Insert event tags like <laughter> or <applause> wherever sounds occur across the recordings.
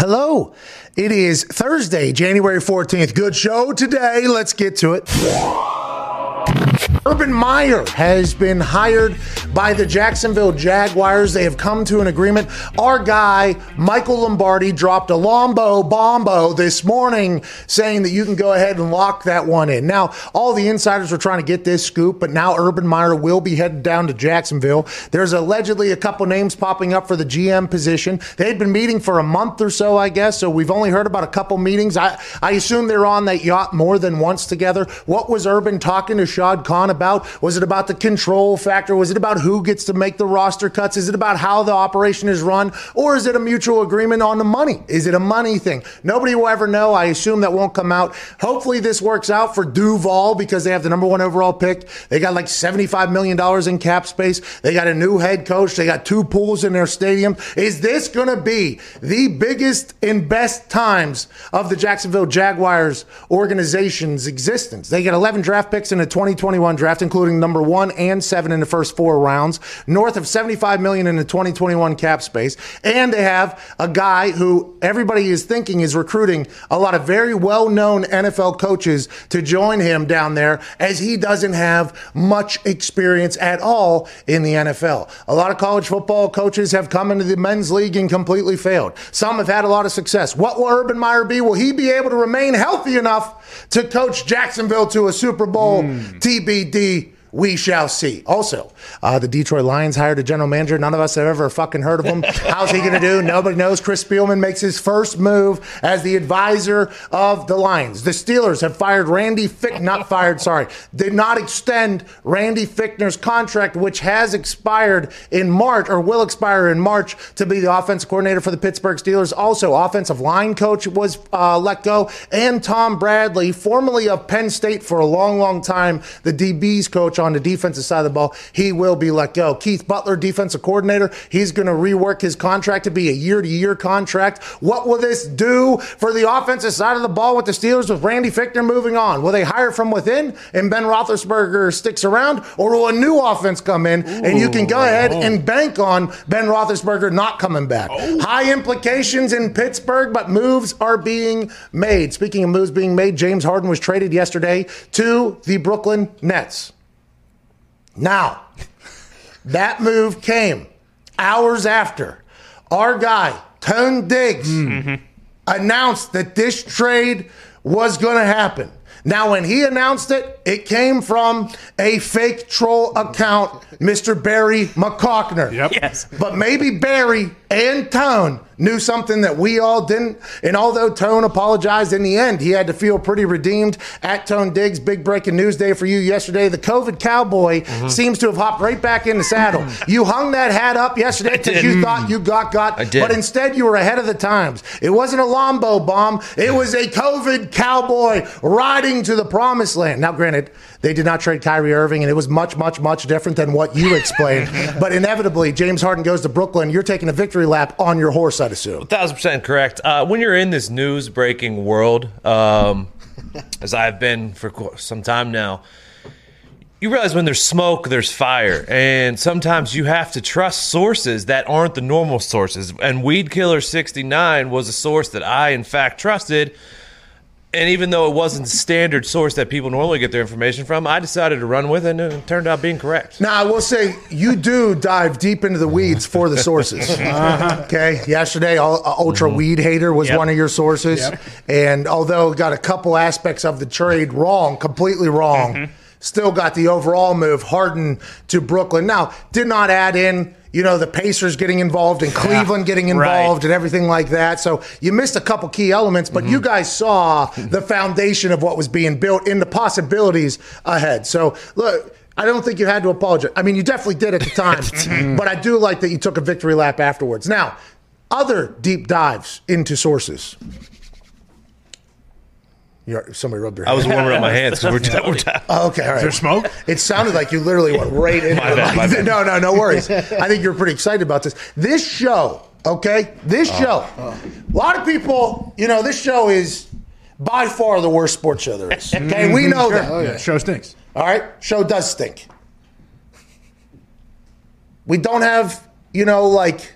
Hello. It is Thursday, January 14th. Good show today. Let's get to it. Urban Meyer has been hired by the Jacksonville Jaguars. They have come to an agreement. Our guy, Michael Lombardi, dropped a Lombo Bombo this morning saying that you can go ahead and lock that one in. Now, all the insiders were trying to get this scoop, but now Urban Meyer will be headed down to Jacksonville. There's allegedly a couple names popping up for the GM position. They'd been meeting for a month or so, I guess, so we've only heard about a couple meetings. I, I assume they're on that yacht more than once together. What was Urban talking to Shad Khan about? Was it about the control factor? Was it about who gets to make the roster cuts? Is it about how the operation is run? Or is it a mutual agreement on the money? Is it a money thing? Nobody will ever know. I assume that won't come out. Hopefully, this works out for Duval because they have the number one overall pick. They got like $75 million in cap space. They got a new head coach. They got two pools in their stadium. Is this going to be the biggest and best times of the Jacksonville Jaguars organization's existence? They got 11 draft picks in the 2021 draft, including number one and seven in the first four rounds, north of 75 million in the 2021 cap space, and they have a guy who everybody is thinking is recruiting a lot of very well-known NFL coaches to join him down there, as he doesn't have much experience at all in the NFL. A lot of college football coaches have come into the men's league and completely failed. Some have had a lot of success. What will Urban Meyer be? Will he be able to remain healthy enough to coach Jacksonville to a Super Bowl? Hmm. TBD. We shall see. Also, uh, the Detroit Lions hired a general manager. None of us have ever fucking heard of him. How's he going to do? <laughs> Nobody knows. Chris Spielman makes his first move as the advisor of the Lions. The Steelers have fired Randy Fick, not fired, sorry, did not extend Randy Fichtner's contract, which has expired in March or will expire in March to be the offensive coordinator for the Pittsburgh Steelers. Also, offensive line coach was uh, let go, and Tom Bradley, formerly of Penn State for a long, long time, the DB's coach on the defensive side of the ball, he will be let go. Keith Butler, defensive coordinator, he's going to rework his contract to be a year to year contract. What will this do for the offensive side of the ball with the Steelers with Randy Fichtner moving on? Will they hire from within and Ben Roethlisberger sticks around, or will a new offense come in and you can go ahead uh-huh. and bank on Ben Roethlisberger not coming back? Oh. High implications in Pittsburgh, but moves are being made. Speaking of moves being made, James Harden was traded yesterday to the Brooklyn Nets. Now, that move came hours after our guy, Tone Diggs, mm-hmm. announced that this trade was going to happen. Now, when he announced it, it came from a fake troll account, Mr. Barry McCockner. Yep. Yes. But maybe Barry and Tone knew something that we all didn't. And although Tone apologized in the end, he had to feel pretty redeemed. At Tone Diggs, big breaking news day for you yesterday. The COVID cowboy Mm-hmm. seems to have hopped right back in the saddle. <laughs> you hung that hat up yesterday because you thought you got got, I did. but instead you were ahead of the times. It wasn't a Lombo bomb. It was a COVID cowboy riding to the promised land. Now, granted, they did not trade Kyrie Irving, and it was much, much, much different than what you explained. <laughs> but inevitably, James Harden goes to Brooklyn. You're taking a victory lap on your horse, I'd assume. thousand percent correct. Uh, when you're in this news breaking world, um, <laughs> as I've been for some time now, you realize when there's smoke, there's fire, and sometimes you have to trust sources that aren't the normal sources. And Weed Killer 69 was a source that I, in fact, trusted. And even though it wasn't the standard source that people normally get their information from, I decided to run with it, and it turned out being correct. Now, I will say you do dive deep into the weeds for the sources. <laughs> Uh-huh. Okay. Yesterday, Ul- uh, Ultra mm-hmm. Weed Hater was Yep. one of your sources. Yep. And although got a couple aspects of the trade wrong, completely wrong, mm-hmm. still got the overall move Harden to Brooklyn. Now, did not add in. You know, the Pacers getting involved and Cleveland getting Right. involved and everything like that. So you missed a couple key elements, but mm-hmm. you guys saw the foundation of what was being built in the possibilities ahead. So look, I don't think you had to apologize. I mean, you definitely did at the time, <laughs> <laughs> but I do like that you took a victory lap afterwards. Now, other deep dives into sources. You're, somebody rubbed their hands I was hand. warming up my <laughs> hands because we're, we're Oh, okay, all right. there smoke? It sounded like you literally went right into My the bad, my mic. bad. <laughs> No, no, no worries. I think you're pretty excited about this. This show, okay? This Oh. show. A lot of people, you know, this show is by far the worst sports show there is. <laughs> Okay, we mm-hmm. know that. Oh, yeah. Show stinks. All right, show does stink. We don't have, you know, like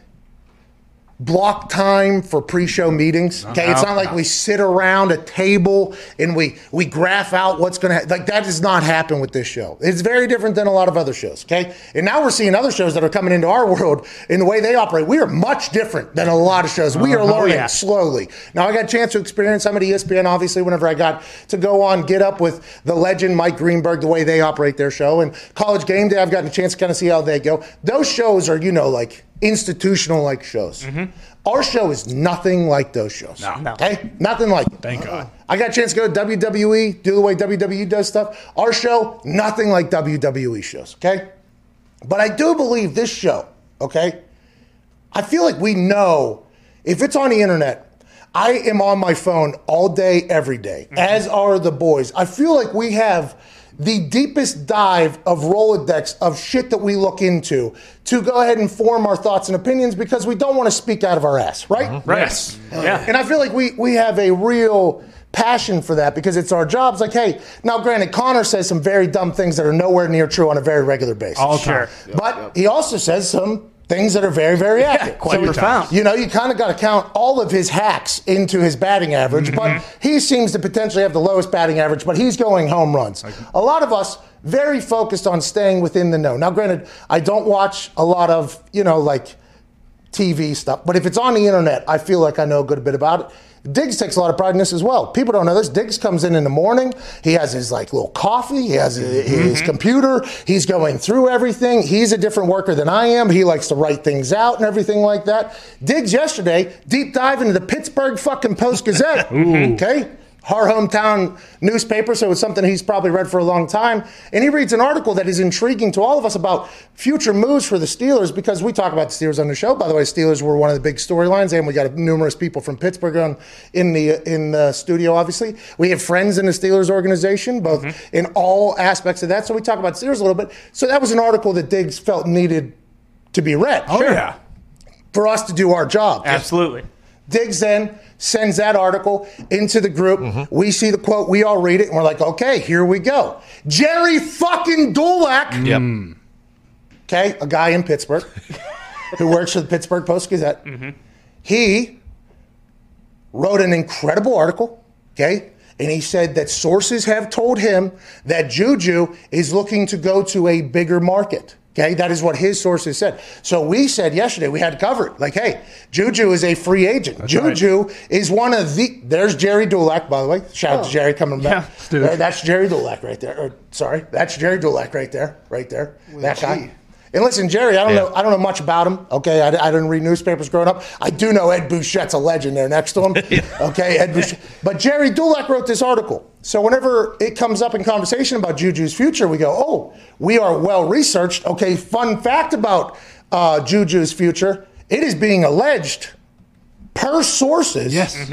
block time for pre-show meetings. Uh-huh. Okay, it's not like we sit around a table and we we graph out what's going to ha- like that does not happen with this show. It's very different than a lot of other shows. Okay, and now we're seeing other shows that are coming into our <laughs> world in the way they operate. We are much different than a lot of shows. We uh-huh. are oh, learning yeah. slowly. Now I got a chance to experience some of ESPN. Obviously, whenever I got to go on, get up with the legend Mike Greenberg, the way they operate their show, and College Game Day, I've gotten a chance to kind of see how they go. Those shows are, you know, like institutional like shows. Mm-hmm. Our show is nothing like those shows. No. no. Okay, nothing like. it. Thank God. Uh-uh. I got a chance to go to WWE, do the way WWE does stuff. Our show, nothing like WWE shows. Okay, but I do believe this show. Okay, I feel like we know if it's on the internet. I am on my phone all day, every day, mm-hmm. as are the boys. I feel like we have the deepest dive of Rolodex of shit that we look into to go ahead and form our thoughts and opinions because we don't want to speak out of our ass, right? Mm-hmm. Yes. Yeah. And I feel like we we have a real passion for that because it's our jobs. Like, hey, now granted, Connor says some very dumb things that are nowhere near true on a very regular basis. All the time. Sure. but he also says some things that are very, very accurate. quite profound. You know, you kind of got to count all of his hacks into his batting average, but he seems to potentially have the lowest batting average, but he's going home runs. A lot of us very focused on staying within the know. Now, granted, I don't watch a lot of, you know, like TV stuff. But if it's on the internet, I feel like I know a good bit about it. Diggs takes a lot of pride in this as well. People don't know this. Diggs comes in in the morning. He has his like little coffee. He has his, mm-hmm. his computer. He's going through everything. He's a different worker than I am. He likes to write things out and everything like that. Diggs yesterday deep dive into the Pittsburgh fucking Post Gazette. <laughs> Okay our hometown newspaper, so it's something he's probably read for a long time. And he reads an article that is intriguing to all of us about future moves for the Steelers because we talk about the Steelers on the show. By the way, Steelers were one of the big storylines, and we got numerous people from Pittsburgh on in the in the studio. Obviously, we have friends in the Steelers organization, both mm-hmm. in all aspects of that. So we talk about Steelers a little bit. So that was an article that Diggs felt needed to be read Oh yeah. for us to do our job. Absolutely. Diggs then sends that article into the group. Mm-hmm. We see the quote, we all read it, and we're like, okay, here we go. Jerry fucking Dulac, Yep. Hmm. okay, a guy in Pittsburgh <laughs> who works for the Pittsburgh Post Gazette. Mm-hmm. He wrote an incredible article, okay? And he said that sources have told him that Juju is looking to go to a bigger market. Okay, that is what his sources said. So we said yesterday we had covered. it. Like, hey, Juju is a free agent. Juju is one of the. There's Jerry Dulac, by the way. Shout out to Jerry coming back. Yeah, dude. There- uh, that's Jerry Dulac right there. Or, sorry, that's Jerry Dulac right there, right there. that guy. And listen, Jerry, I don't Yeah. know. I don't know much about him. Okay, I, I didn't read newspapers growing up. I do know Ed Bouchette's a legend there next to him. <laughs> Okay, Ed Bouchette. But Jerry Dulac wrote this article. So whenever it comes up in conversation about Juju's future, we go, "Oh, we are well researched." Okay, fun fact about uh, Juju's future: it is being alleged per sources Yes.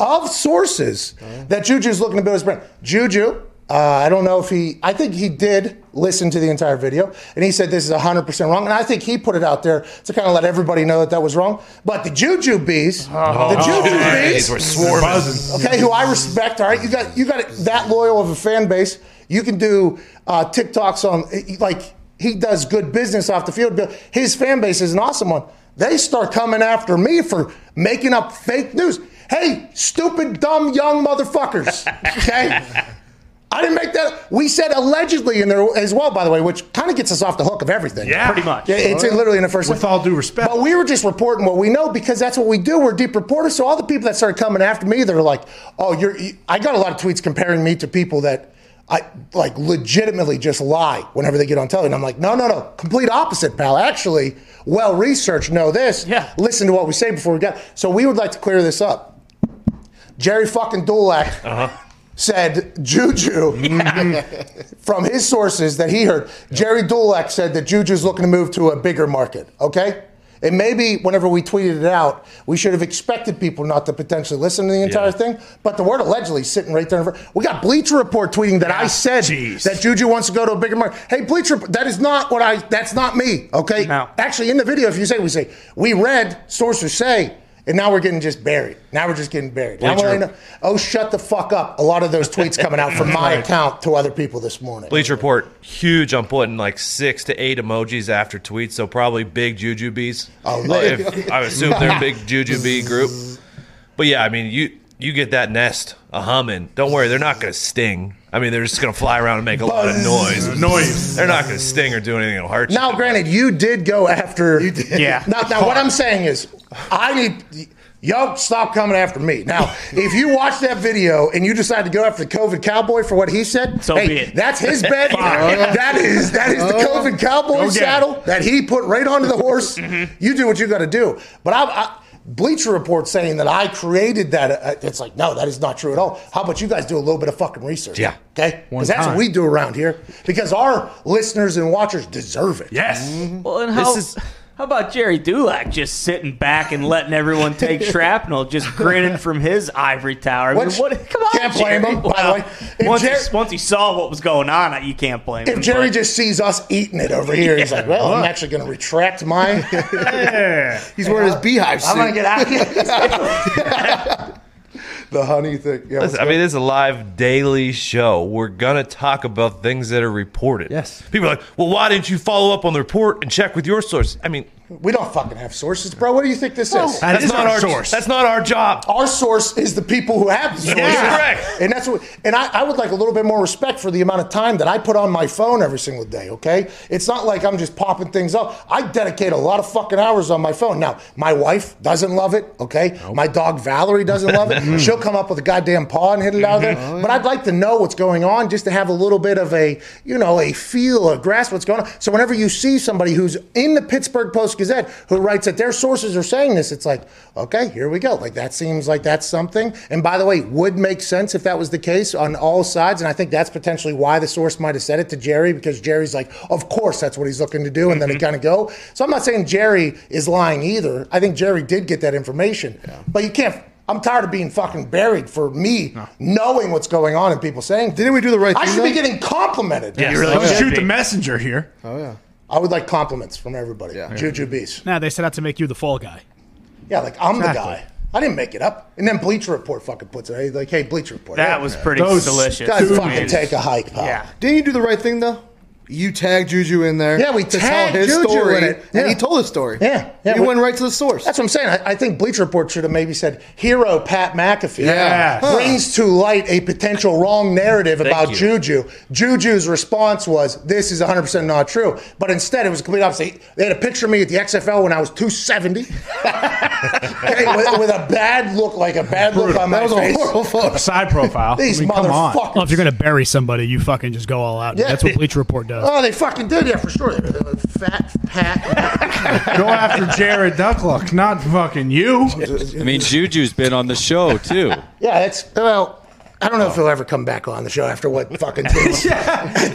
of sources that Juju's looking to build his brand. Juju, uh, I don't know if he, I think he did listen to the entire video, and he said this is 100% wrong. And I think he put it out there to kind of let everybody know that that was wrong. But the Juju bees, the Juju These bees, were swarming. Buzzing. okay, who I respect. All right, you got you got that loyal of a fan base. You can do uh, TikToks on like he does good business off the field. But his fan base is an awesome one. They start coming after me for making up fake news. Hey, stupid, dumb, young motherfuckers. <laughs> Okay. I didn't make that. We said allegedly in there as well, by the way, which kind of gets us off the hook of everything. Yeah. Pretty much. Yeah, it's literally in the first. With all due respect. But we were just reporting what we know because that's what we do. We're deep reporters. So all the people that started coming after me, they're like, "Oh, you're." I got a lot of tweets comparing me to people that I like legitimately just lie whenever they get on television. I'm like, no, no, no, complete opposite, pal. Actually, well researched. Know this. Yeah. Listen to what we say before we get. So we would like to clear this up. Jerry fucking Dulac. Uh-huh. Said Juju <laughs> from his sources that he heard. Jerry Dulac said that Juju's looking to move to a bigger market. Okay, and maybe whenever we tweeted it out, we should have expected people not to potentially listen to the entire Yeah. thing. But the word allegedly is sitting right there. in front- We got Bleacher Report tweeting that I said Jeez. that Juju wants to go to a bigger market. Hey, Bleacher, that is not what I. That's not me. Okay. No. Actually, in the video, if you say we say we read sources say. And now we're getting just buried. Now we're just getting buried. Now Bleacher- we're in- oh, shut the fuck up. A lot of those tweets coming out from <laughs> my account to other people this morning. Bleacher Report, huge. I'm putting like six to eight emojis after tweets, so probably big Jujubes. Oh, if, I assume they're a big Juju bee <laughs> group. But yeah, I mean, you you get that nest a humming. Don't worry, they're not going to sting. I mean, they're just going to fly around and make a lot of noise. Noise. They're not going to sting or do anything that'll hurt you. Now, granted, you did go after. You did. <laughs> Yeah. Now, now what I'm saying is, I need. Yo, stop coming after me. Now, <laughs> if you watch that video and you decide to go after the COVID cowboy for what he said, So hey, be it. that's his bed. <laughs> that is that is the oh. COVID cowboy Go get it. saddle that he put right onto the horse. Mm-hmm. You do what you got to do. But I, I Bleacher Report saying that I created that. Uh, it's like, no, that is not true at all. How about you guys do a little bit of fucking research? Yeah. Okay? Because that's what we do around here. Because our listeners and watchers deserve it. Yes. Well, and how, This is- how about Jerry Dulac just sitting back and letting everyone take <laughs> shrapnel, just grinning from his ivory tower? I mean, Which- what, come on, can't blame Jerry. him, by the way. If once, Jer- he, once he saw what was going on, uh, you can't blame him. If Jerry but- just sees us eating it over here, he's like, "Well, I'm actually going to retract my. <laughs> Yeah. <laughs> He's wearing his beehive suit. I'm going to get out of here." The honey thing. Yeah, Listen, I mean, this is a live daily show. We're gonna talk about things that are reported. Yes. People are like, well, why didn't you follow up on the report and check with your source? I mean, we don't fucking have sources, bro. What do you think this is? That that's is not our our source. That's not our job. Our source is the people who have the source. Yeah. Correct. And that's what. And I, I would like a little bit more respect for the amount of time that I put on my phone every single day. Okay, it's not like I'm just popping things up. I dedicate a lot of fucking hours on my phone. Now, my wife doesn't love it. Okay, my dog Valerie doesn't love it. <laughs> She'll come up with a goddamn paw and hit it out of there. Mm-hmm. But I'd like to know what's going on, just to have a little bit of a, you know, a feel, a grasp what's going on. So whenever you see somebody who's in the Pittsburgh Post Gazette who writes that their sources are saying this, it's like, okay, here we go. Like that seems like that's something. And by the way, would make sense if that was the case on all sides. And I think that's potentially why the source might have said it to Jerry because Jerry's like, of course that's what he's looking to do, and then it mm-hmm. kind of go. So I'm not saying Jerry is lying either. I think Jerry did get that information, yeah. but you can't. I'm tired of being fucking buried for me knowing what's going on and people saying. Didn't we do the right I thing? I should be getting complimented. Yes. You really Oh, yeah. shoot the messenger here. Oh yeah. I would like compliments from everybody. Yeah. Juju bees. Nah, they set out to make you the fall guy. Yeah, like I'm Exactly. the guy. I didn't make it up. And then Bleacher Report fucking puts it. He's like, hey, Bleacher Report. that yeah, was pretty Those delicious. Guys, Dude, fucking man. take a hike, pal. Yeah. Didn't you do the right thing though? You tagged Juju in there. Yeah, we to tagged tell his Juju story, in it. and he told his story. Yeah, yeah, You we- went right to the source. That's what I'm saying. I, I think Bleacher Report should have maybe said, hero Pat McAfee Yeah. Huh. brings to light a potential wrong narrative about you. Juju. Juju's response was, this is 100% not true. But instead, it was complete opposite. They had a picture of me at the XFL when I was 270. <laughs> okay, with, with a bad look, like a bad look on my that was face. a horrible photo. Side profile. These I mean, come on. motherfuckers. Well, if you're gonna bury somebody, you fucking just go all out. Yeah. That's what Bleacher Report does. Oh, they fucking did, yeah, for sure. They Fat Pat. <laughs> Go after Jared Duckluck, not fucking you. I mean, Juju's been on the show too. yeah, that's well. I don't know if he'll ever come back on the show after what fucking things,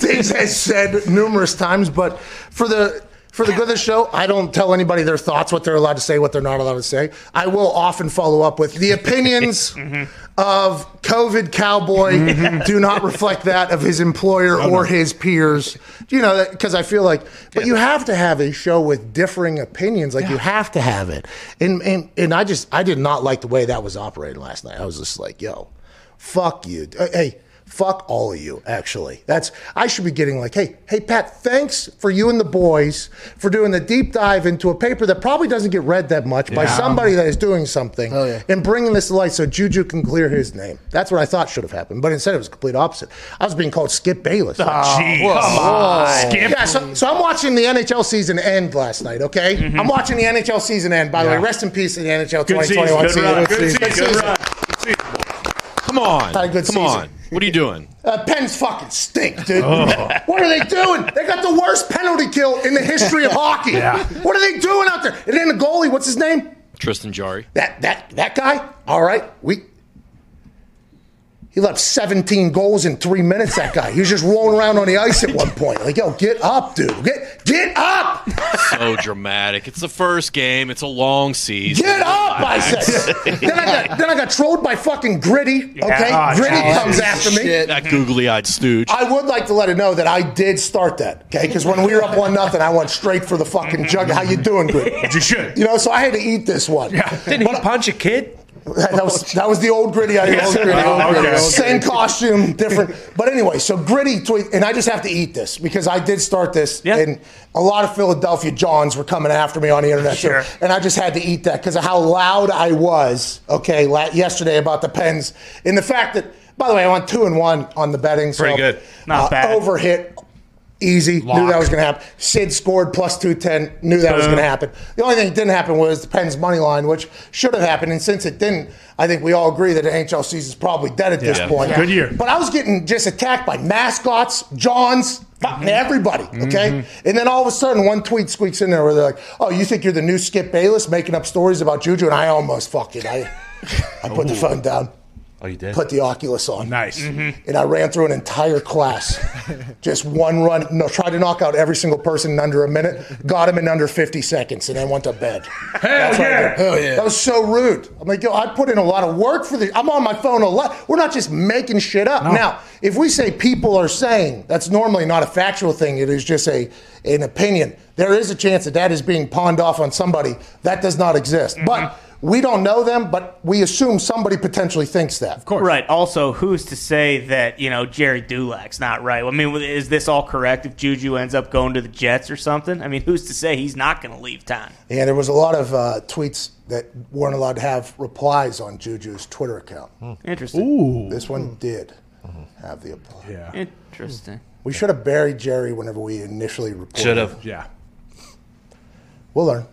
things has said numerous times. But for the for the good of the show, I don't tell anybody their thoughts, what they're allowed to say, what they're not allowed to say. I will often follow up with the opinions <laughs> mm-hmm. of COVID Cowboy mm-hmm. do not reflect that of his employer or his peers. You know, because I feel like, but you have to have a show with differing opinions. Like you have to have it. And and and I just I did not like the way that was operated last night. I was just like, yo, fuck you. Hey. Fuck all of you, actually. That's I should be getting like, hey, hey Pat, thanks for you and the boys for doing the deep dive into a paper that probably doesn't get read that much by somebody that is doing something Oh, yeah. and bringing this to light so Juju can clear his name. That's what I thought should have happened, but instead it was complete opposite. I was being called Skip Bayless. Like, Jeez. Come on. Skip. yeah, so, so I'm watching the NHL season end last night, okay? Mm-hmm. I'm watching the NHL season end. By the way, rest in peace to the NHL Good season. 2021 Good season. Good Good season. season. Good run. Good season. Come on, Had a good come season. on. What are you doing? Uh, Pens fucking stink, dude. Oh. What are they doing? They got the worst penalty kill in the history of <laughs> hockey. Yeah. What are they doing out there? And then the goalie, what's his name? Tristan Jarry. That that that guy. All right, we. He left 17 goals in three minutes. That guy. He was just rolling around on the ice at one point. Like, yo, get up, dude. Get get up. so dramatic. It's the first game. It's a long season. Get up, I said. then I got then I got trolled by fucking Gritty. Okay, Oh, Gritty Jesus. comes after me. Shit. That googly-eyed stooge. I would like to let it know that I did start that. Okay, because when we were up one nothing, I went straight for the fucking mm-hmm. jug. How you doing, Gritty? You should. You know, so I had to eat this one. Didn't he punch a kid? That was that was the old gritty. I <laughs> Old gritty, old Oh, okay. Same costume, different. But anyway, so gritty tweet, and I just have to eat this because I did start this, Yeah. and a lot of Philadelphia Johns were coming after me on the internet, so- and I just had to eat that because of how loud I was. Okay, la- yesterday about the Pens, and the fact that, by the way, I went two and one on the betting. So, Pretty good. Not uh, bad. Over Easy. Knew that was going to happen. Sid scored plus 210. Knew that was going to happen. The only thing that didn't happen was the Pens' money line, which should have happened. And since it didn't, I think we all agree that the NHL season's probably dead at this Yeah. point. Good year. But I was getting just attacked by mascots, Johns, fucking mm-hmm. everybody. Mm-hmm. Okay. And then all of a sudden, one tweet squeaks in there where they're like, "Oh, you think you're the new Skip Bayless making up stories about Juju?" And I almost fucking I, I put the phone down. Oh, you did? Put the Oculus on. Nice. Mm-hmm. And I ran through an entire class. <laughs> Just one run. No, tried to knock out every single person in under a minute. Got him in under 50 seconds, and then went to bed. Hell what I yeah. Hell yeah. That was so rude. I'm like, yo, I put in a lot of work for this. I'm on my phone a lot. We're not just making shit up. Now, if we say people are saying, that's normally not a factual thing. It is just a an opinion. There is a chance that that is being pawned off on somebody. That does not exist. But mm-hmm. We don't know them, but we assume somebody potentially thinks that. Of course. Right. Also, who's to say that you know Jerry Dulac's not right? I mean, is this all correct? If Juju ends up going to the Jets or something, I mean, who's to say he's not going to leave town? Yeah, there was a lot of uh, tweets that weren't allowed to have replies on Juju's Twitter account. Hmm. Interesting. Ooh. This one hmm. did hmm. have the reply. Yeah. Interesting. We should have buried Jerry whenever we initially reported. Should have. Yeah. We'll learn,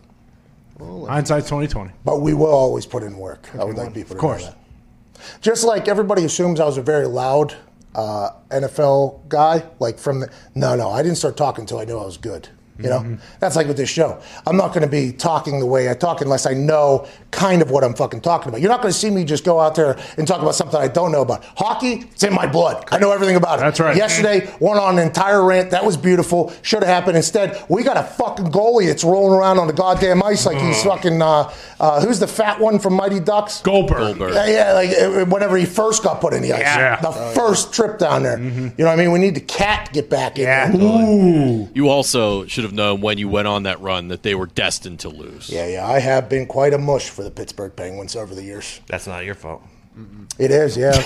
Hindsight 2020. but we will always put in work. I would like people to course. know that. Just like everybody assumes I was a very loud uh, NFL guy, like from the no, no, I didn't start talking until I knew I was good. You know, Mm-hmm. that's like with this show. I'm not going to be talking the way I talk unless I know kind of what I'm fucking talking about. You're not going to see me just go out there and talk about something I don't know about. Hockey, it's in my blood. I know everything about it. That's right. Yesterday, went on an entire rant. That was beautiful. Should have happened. Instead, we got a fucking goalie that's rolling around on the goddamn ice like he's fucking. Uh, uh, who's the fat one from Mighty Ducks? Goldberg. Goldberg. Yeah, yeah, like uh, whenever he first got put in the ice, Yeah. the first trip down there. You know what I mean? We need the cat to get back in. Yeah. there. You also should have known when you went on that run that they were destined to lose. yeah, yeah. I have been quite a mush for the Pittsburgh Penguins over the years. That's not your fault. It is, yeah. <laughs>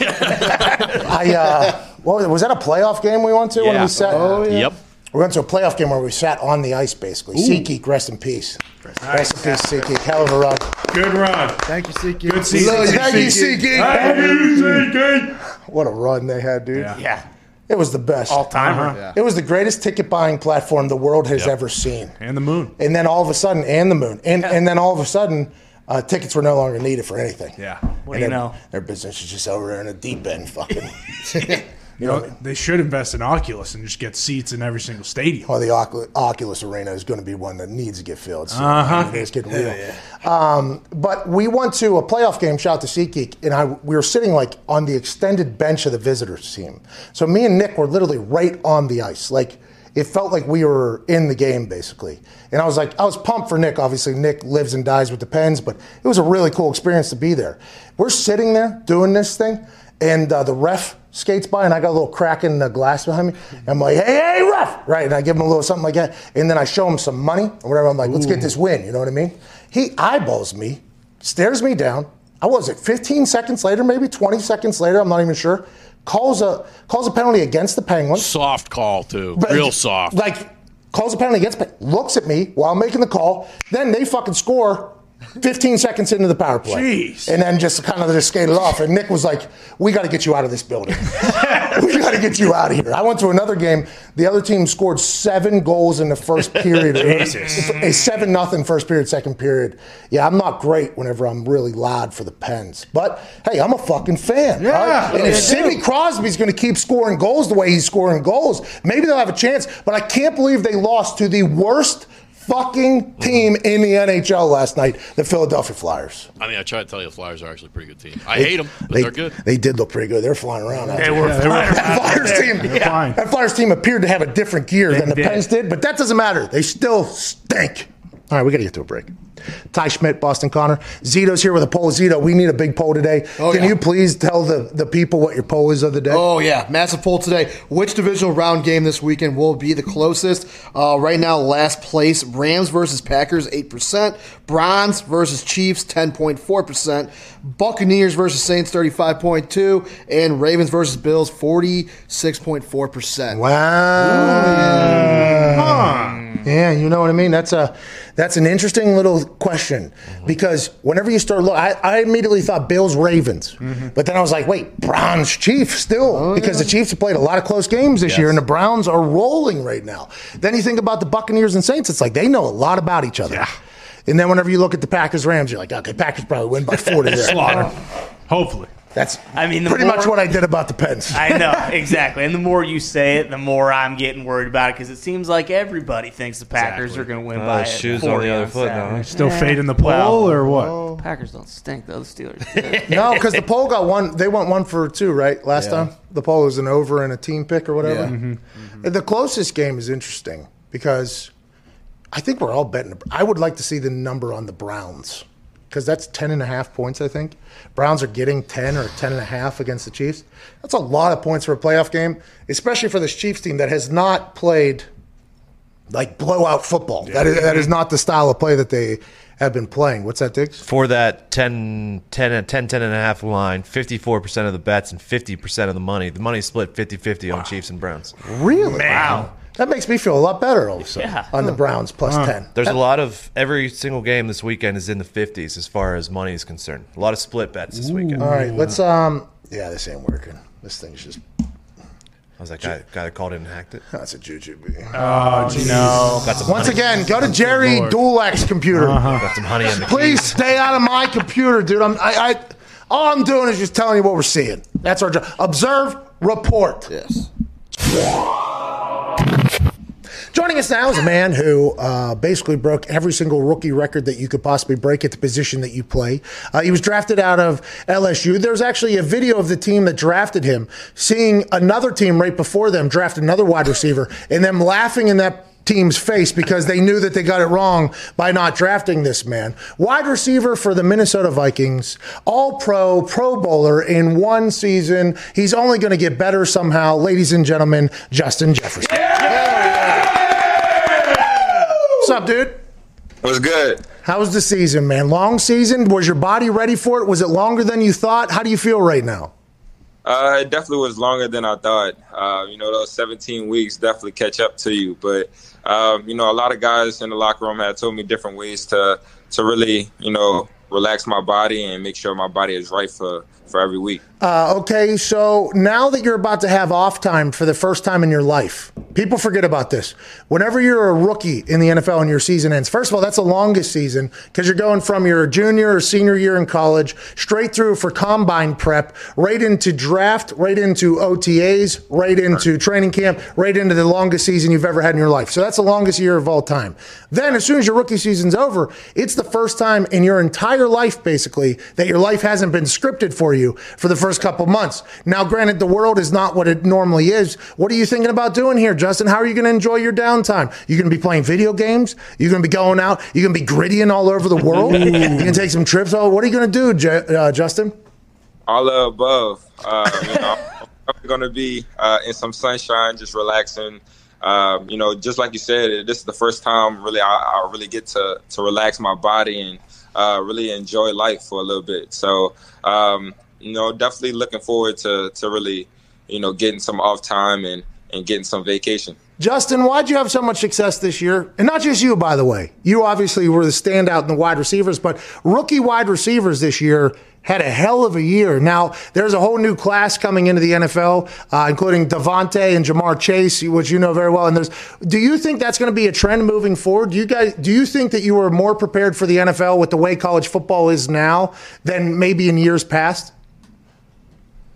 I uh, what was that a playoff game we went to when Yeah. we sat? Oh, yeah. Yep. We went to a playoff game where we sat on the ice, basically. SeatGeek, rest in peace. Rest in peace, SeatGeek. Hell of a run. Good run. Thank you, Siki. Good season. Love you, Thank you, Siki. SeatGeek. What a run they had, dude. Yeah. It was the best. All timer. Uh-huh. It was the greatest ticket buying platform the world has ever seen. And the moon. And then all of a sudden, and the moon, and and then all of a sudden, uh, tickets were no longer needed for anything. Yeah. What And do you know? Their business is just over there in the deep end, fucking. <laughs> <laughs> You know, they should invest in Oculus and just get seats in every single stadium. Well, the Oculus, Oculus Arena is going to be one that needs to get filled. So uh-huh. It's getting real. Um, but we went to a playoff game. Shout out to SeatGeek, and I we were sitting like on the extended bench of the visitors team. So me and Nick were literally right on the ice. Like it felt like we were in the game basically. And I was like, I was pumped for Nick. Obviously, Nick lives and dies with the Pens, but it was a really cool experience to be there. We're sitting there doing this thing, and uh, the ref skates by, and I got a little crack in the glass behind me. And I'm like, hey, hey, ref! Right, and I give him a little something like that, and then I show him some money or whatever. I'm like, let's get this win. You know what I mean? He eyeballs me, stares me down. I was it 15 seconds later, maybe 20 seconds later. I'm not even sure. Calls a calls a penalty against the Penguins. Soft call too. But- Real soft. Like calls a penalty against, looks at me while I'm making the call. Then they fucking score 15 seconds into the power play. Jeez. And then just kind of just skated off. And Nick was like, We got to get you out of this building. <laughs> we got to get you out of here. I went to another game. The other team scored seven goals in the first period. <laughs> Jesus. A 7 nothing first period, second period. Yeah, I'm not great whenever I'm really loud for the Pens. But hey, I'm a fucking fan. Yeah. right? And if Sidney Crosby's going to keep scoring goals the way he's scoring goals, maybe they'll have a chance. But I can't believe they lost to the worst fucking team in the NHL last night, the Philadelphia Flyers. I mean, I try to tell you, the Flyers are actually a pretty good team. I hate them, but They, they, are good. They did look pretty good. They're flying around. They <laughs> there. were they were flying That Flyers there. team, They're that Flyers team appeared to have a different gear than the did. Pens did, but that doesn't matter. They still stink. All right, we got to get to a break. Ty Schmidt, Boston Connor. Zito's here with a poll. Zito, we need a big poll today. Oh, Can yeah. you please tell the, the people what your poll is of the day? Oh yeah, massive poll today. Which divisional round game this weekend will be the closest? Uh, right now, last place: Rams versus Packers, eight percent. Browns versus Chiefs, ten point four percent. Buccaneers versus Saints, thirty-five point two, and Ravens versus Bills, forty-six point four percent. Wow. Yeah, you know what I mean. That's a that's an interesting little question because whenever you start look, I, I immediately thought Bills Ravens, mm-hmm. but then I was like, wait, Browns Chiefs still oh, because the Chiefs have played a lot of close games this year and the Browns are rolling right now. Then you think about the Buccaneers and Saints, it's like they know a lot about each other. And then whenever you look at the Packers Rams, you're like, okay, Packers probably win by forty there. <laughs> Slaughter. Hopefully. That's I mean, the pretty more- much what I did about the Pens. <laughs> I know <laughs> exactly, and the more you say it, the more I'm getting worried about it because it seems like everybody thinks the Packers Exactly. are going to win Oh, by shoes 40 on the other foot now. Still fading the poll Well, or what? Packers don't stink though. The Steelers. <laughs> No, because the poll got one. They went one for two, right? Last Yeah. time the poll was an over and a team pick or whatever. Yeah. And The closest game is interesting because I think we're all betting. I would like to see the number on the Browns because that's 10 and a half points. I think Browns are getting 10 or 10 and a half against the Chiefs. That's a lot of points for a playoff game, especially for this Chiefs team that has not played like blowout football. That is that is not the style of play that they have been playing. What's that, Diggs? For that 10, 10, 10, 10 and a half line, 54% of the bets and 50% of the money. The money split 50-50 on Chiefs and Browns. Really? Wow. That makes me feel a lot better all of a sudden Yeah. on the Browns plus 10. There's a lot of every single game this weekend is in the 50s as far as money is concerned. A lot of split bets this weekend. All right, let's um yeah, this ain't working. This thing's just I was like, guy, guy that called in and hacked it. <laughs> that's a juju bee. Oh, no. Got some Once again, go to Jerry Dulac's computer. Uh-huh. got some honey in the Please keys. stay out of my computer, dude. I'm I, I all I'm doing is just telling you what we're seeing. That's our job. Observe, report. Yes. Joining us now is a man who uh, basically broke every single rookie record that you could possibly break at the position that you play. Uh, he was drafted out of LSU. There's actually a video of the team that drafted him seeing another team right before them draft another wide receiver and them laughing in that team's face because they knew that they got it wrong by not drafting this man. Wide receiver for the Minnesota Vikings, all pro, pro bowler in one season. He's only going to get better somehow. Ladies and gentlemen, Justin Jefferson. What's up, dude? What's good? How was the season, man? Long season? Was your body ready for it? Was it longer than you thought? How do you feel right now? Uh, it definitely was longer than I thought. Uh, you know, those 17 weeks definitely catch up to you. But um, you know, a lot of guys in the locker room had told me different ways to to really, you know, relax my body and make sure my body is right for for every week. Uh, okay, so now that you're about to have off time for the first time in your life, people forget about this. Whenever you're a rookie in the NFL and your season ends, first of all, that's the longest season because you're going from your junior or senior year in college straight through for combine prep, right into draft, right into OTAs, right into training camp, right into the longest season you've ever had in your life. So that's the longest year of all time. Then, as soon as your rookie season's over, it's the first time in your entire life, basically, that your life hasn't been scripted for you for the first couple months. Now, granted, the world is not what it normally is. What are you thinking about doing here, Justin? How are you going to enjoy your downtime? You're going to be playing video games? You're going to be going out? You're going to be griddying all over the world? You're going to take some trips? Oh, what are you going to do, J- uh, Justin? All the above. Uh, you know, I'm going to be uh, in some sunshine, just relaxing. Um, you know, just like you said, this is the first time really I, I really get to to relax my body and uh, really enjoy life for a little bit. So, um, you know, definitely looking forward to to really, you know, getting some off time and and getting some vacation. Justin, why'd you have so much success this year? And not just you, by the way. You obviously were the standout in the wide receivers, but rookie wide receivers this year had a hell of a year. Now, there's a whole new class coming into the NFL, uh, including DeVonta and Ja'Marr Chase, which you know very well. And there's, do you think that's going to be a trend moving forward? Do you guys, do you think that you were more prepared for the NFL with the way college football is now than maybe in years past?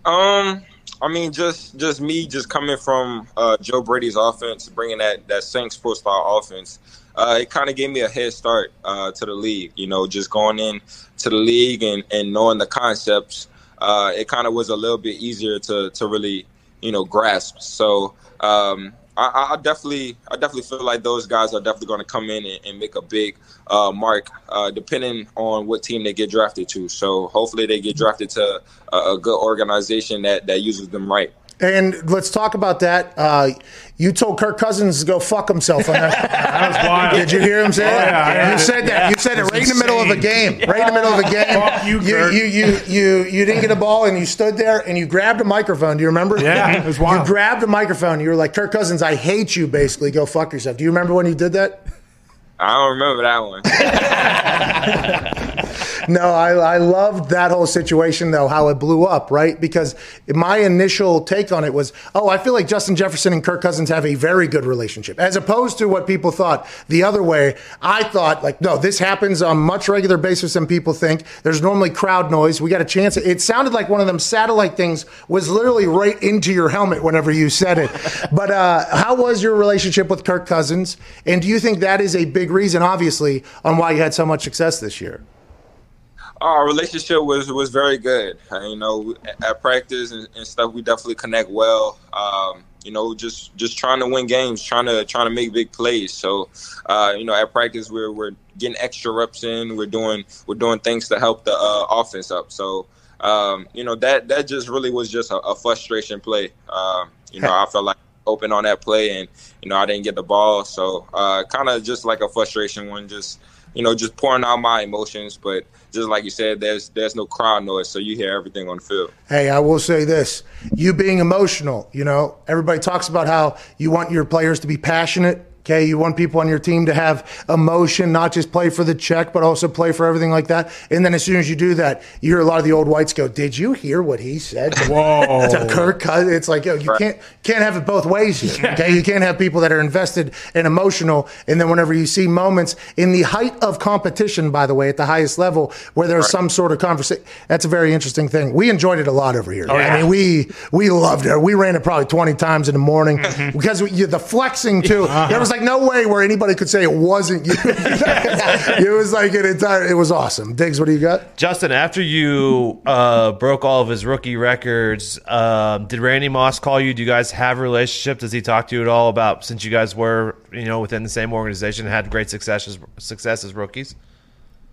Um, I mean, just just me, just coming from uh, Joe Brady's offense, bringing that that Saints pro style offense. Uh, it kind of gave me a head start uh, to the league. You know, just going in to the league and, and knowing the concepts, uh, it kind of was a little bit easier to to really you know grasp. So um, I, I definitely I definitely feel like those guys are definitely going to come in and, and make a big uh, mark, uh, depending on what team they get drafted to. So hopefully they get drafted to a, a good organization that that uses them right. And let's talk about that. Uh, you told Kirk Cousins to go fuck himself on that. <laughs> That was wild. Did you hear him say Oh, that? yeah, yeah. You said that. You said it right in the middle of a game. Right in the middle of a game. Fuck you, you, Kirk. you, you, you, you didn't get a ball and you stood there and you grabbed a microphone. Do you remember? Yeah, it was wild. You grabbed a microphone. You were like, Kirk Cousins, I hate you, basically. Go fuck yourself. Do you remember when you did that? I don't remember that one. <laughs> No, I, I loved that whole situation, though, how it blew up, right? Because my initial take on it was, oh, I feel like Justin Jefferson and Kirk Cousins have a very good relationship, as opposed to what people thought the other way. I thought, like, no, this happens on much regular basis than people think. There's normally crowd noise. We got a chance. It sounded like one of them satellite things was literally right into your helmet whenever you said it. <laughs> but uh, how was your relationship with Kirk Cousins? And do you think that is a big reason, obviously, on why you had so much success this year? Our relationship was was very good. Uh, you know, at practice and, and stuff, we definitely connect well. Um, you know, just just trying to win games, trying to trying to make big plays. So, uh, you know, at practice, we're we're getting extra reps in. We're doing we're doing things to help the uh, offense up. So, um, you know, that that just really was just a, a frustration play. Um, you know, I felt like open on that play, and you know, I didn't get the ball. So, uh, kind of just like a frustration one, just you know, just pouring out my emotions, but just like you said, there's there's no crowd noise, so you hear everything on the field. Hey, I will say this. You being emotional, you know, everybody talks about how you want your players to be passionate. Okay, you want people on your team to have emotion, not just play for the check, but also play for everything like that. And then as soon as you do that, you hear a lot of the old whites go, "Did you hear what he said?" to- <laughs> Whoa. to Kirk Cousins. It's like yo, you can't can't have it both ways here. Okay, you can't have people that are invested and emotional, and then whenever you see moments in the height of competition, by the way, at the highest level, where there's some sort of conversation, that's a very interesting thing. We enjoyed it a lot over here. Oh, I mean, we we loved it. We ran it probably 20 times in the morning mm-hmm. because we, you, the flexing too. Uh-huh. There was like no way where anybody could say it wasn't you. <laughs> it was like an entire. It was awesome. Diggs, what do you got? Justin, after you uh, broke all of his rookie records, um, did Randy Moss call you? Do you guys have a relationship? Does he talk to you at all about since you guys were, you know, within the same organization, and had great success as, success as rookies?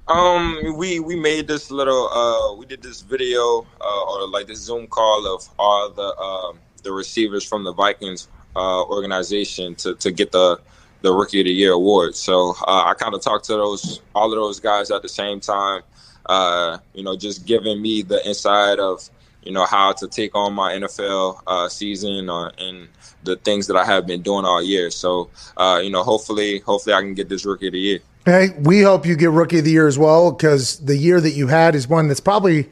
Um, we we made this little uh, we did this video uh, or like this Zoom call of all the um, the receivers from the Vikings uh, organization to to get the the Rookie of the Year award. So uh, I kind of talked to those all of those guys at the same time. Uh, you know, just giving me the inside of you know how to take on my NFL uh, season or, and the things that I have been doing all year. So uh, you know, hopefully, hopefully I can get this Rookie of the Year. Hey, we hope you get rookie of the year as well because the year that you had is one that's probably.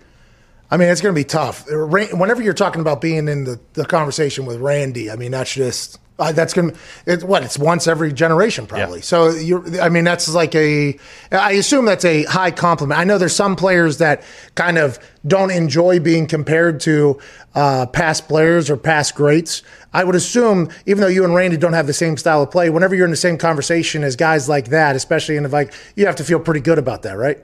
I mean, it's going to be tough. Whenever you're talking about being in the, the conversation with Randy, I mean, that's just uh, that's going to it's what it's once every generation probably. Yeah. So you're, I mean, that's like a. I assume that's a high compliment. I know there's some players that kind of don't enjoy being compared to uh, past players or past greats. I would assume, even though you and Randy don't have the same style of play, whenever you're in the same conversation as guys like that, especially in the like, you have to feel pretty good about that, right?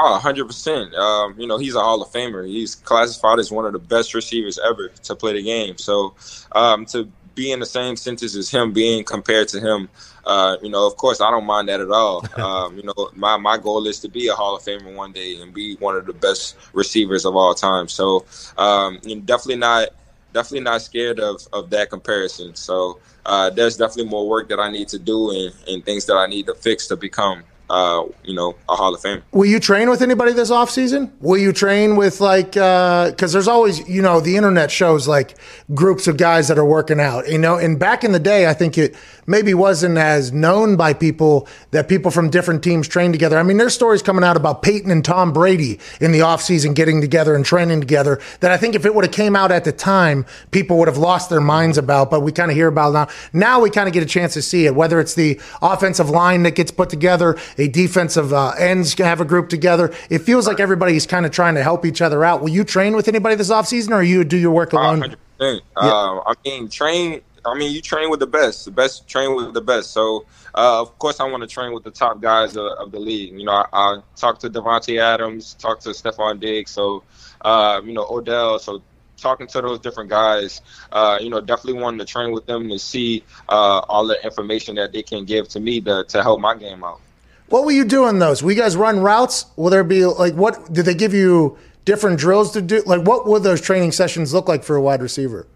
Oh, 100%. Um, you know, he's a Hall of Famer. He's classified as one of the best receivers ever to play the game. So um, to be in the same sentence as him, being compared to him, uh, you know, of course, I don't mind that at all. <laughs> Um, you know, my, my goal is to be a Hall of Famer one day and be one of the best receivers of all time. So um, you know, definitely not definitely not scared of, of that comparison. So uh, there's definitely more work that I need to do and, and things that I need to fix to become, uh, you know, a Hall of Fame. Will you train with anybody this offseason? Will you train with like because there's always you know the internet shows like groups of guys that are working out you know and back in the day I think it maybe wasn't as known by people that people from different teams train together. I mean there's stories coming out about Peyton and Tom Brady in the offseason getting together and training together that I think if it would have came out at the time people would have lost their minds about but we kind of hear about it now. Now we kind of get a chance to see it whether it's the offensive line that gets put together, a defensive uh, ends have a group together. It feels like everybody's kind of trying to help each other out. Will you train with anybody this offseason or you do your work alone? percent. Um, I mean, train. I mean, you train with the best. The best train with the best. So, uh, of course, I want to train with the top guys of, of the league. You know, I, I talked to Davante Adams, talked to Stefon Diggs, so uh, you know Odell. So, talking to those different guys, uh, you know, definitely wanting to train with them to see uh, all the information that they can give to me to to help my game out. What were you doing those? Will you guys run routes? Will there be like what did they give you different drills to do? Like what would those training sessions look like for a wide receiver?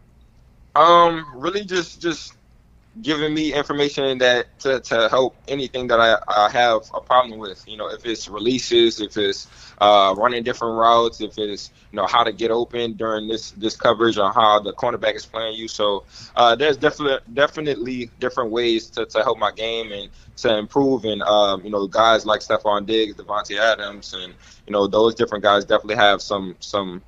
Um, really just just giving me information that to, to help anything that I, I have a problem with. You know, if it's releases, if it's uh, running different routes, if it's you know how to get open during this this coverage or how the cornerback is playing you. So uh, there's definitely definitely different ways to, to help my game and to improve. And um, you know, guys like Stefon Diggs, Davante Adams, and you know those different guys definitely have some some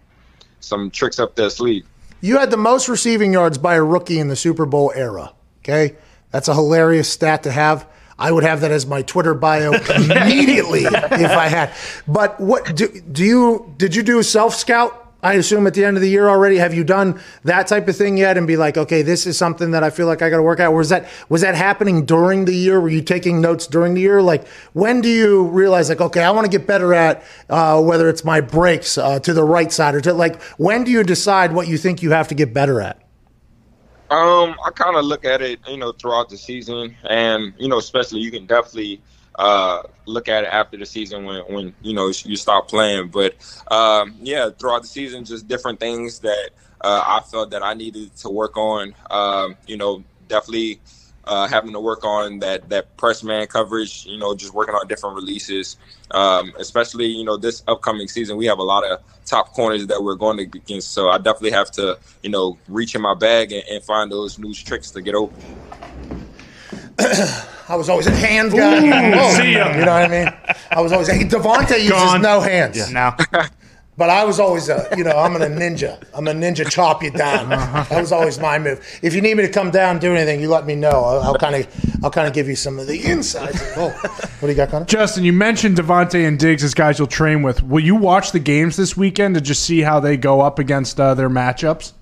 some tricks up their sleeve. You had the most receiving yards by a rookie in the Super Bowl era. Okay. That's a hilarious stat to have. I would have that as my Twitter bio <laughs> immediately if I had. But what do, do you did you do a self scout? I assume at the end of the year already. Have you done that type of thing yet? And be like, okay, this is something that I feel like I got to work out. Was that was that happening during the year? Were you taking notes during the year? Like, when do you realize, like, okay, I want to get better at uh, whether it's my breaks uh, to the right side or to like, when do you decide what you think you have to get better at? Um, I kind of look at it, you know, throughout the season, and you know, especially you can definitely uh, look at it after the season when when you know you stop playing. But um, yeah, throughout the season, just different things that uh, I felt that I needed to work on. Um, you know, definitely uh, having to work on that that press man coverage. You know, just working on different releases. Um, especially you know this upcoming season, we have a lot of top corners that we're going to against. So I definitely have to you know reach in my bag and, and find those new tricks to get open. <clears throat> I was always a hand guy. Ooh, see ya. You know what I mean? I was always hey, Davante uses Gone. no hands. No. <laughs> But I was always a, you know, I'm a ninja. I'm a ninja chop you down. <laughs> Uh-huh. That was always my move. If you need me to come down and do anything, you let me know. I'll- I'll kind of, I'll kind of give you some of the insides. Oh, what do you got, Connor? Justin, you mentioned Davante and Diggs as guys you'll train with. Will you watch the games this weekend to just see how they go up against uh, their matchups?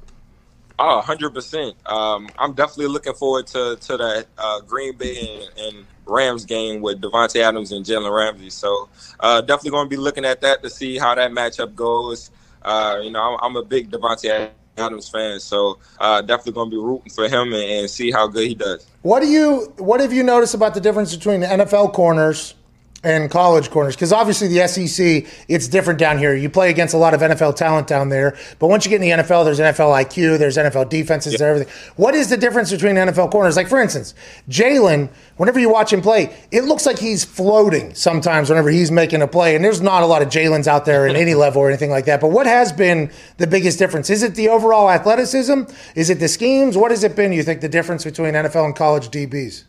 Oh, 100%. Um, I'm definitely looking forward to, to that uh, Green Bay and, and Rams game with Davante Adams and Jalen Ramsey. So uh, definitely going to be looking at that to see how that matchup goes. Uh, you know, I'm, I'm a big Davante Adams fan, so uh, definitely going to be rooting for him and, and see how good he does. What do you, what have you noticed about the difference between the NFL corners and college corners? Because obviously the SEC, it's different down here. You play against a lot of NFL talent down there, but once you get in the NFL, there's NFL IQ, there's NFL defenses, there's everything. What is the difference between NFL corners? Like for instance, Jalen, whenever you watch him play, it looks like he's floating sometimes whenever he's making a play, and there's not a lot of Jalen's out there in any <laughs> level or anything like that. But what has been the biggest difference? Is it the overall athleticism? Is it the schemes? What has it been? You think the difference between NFL and college DBs?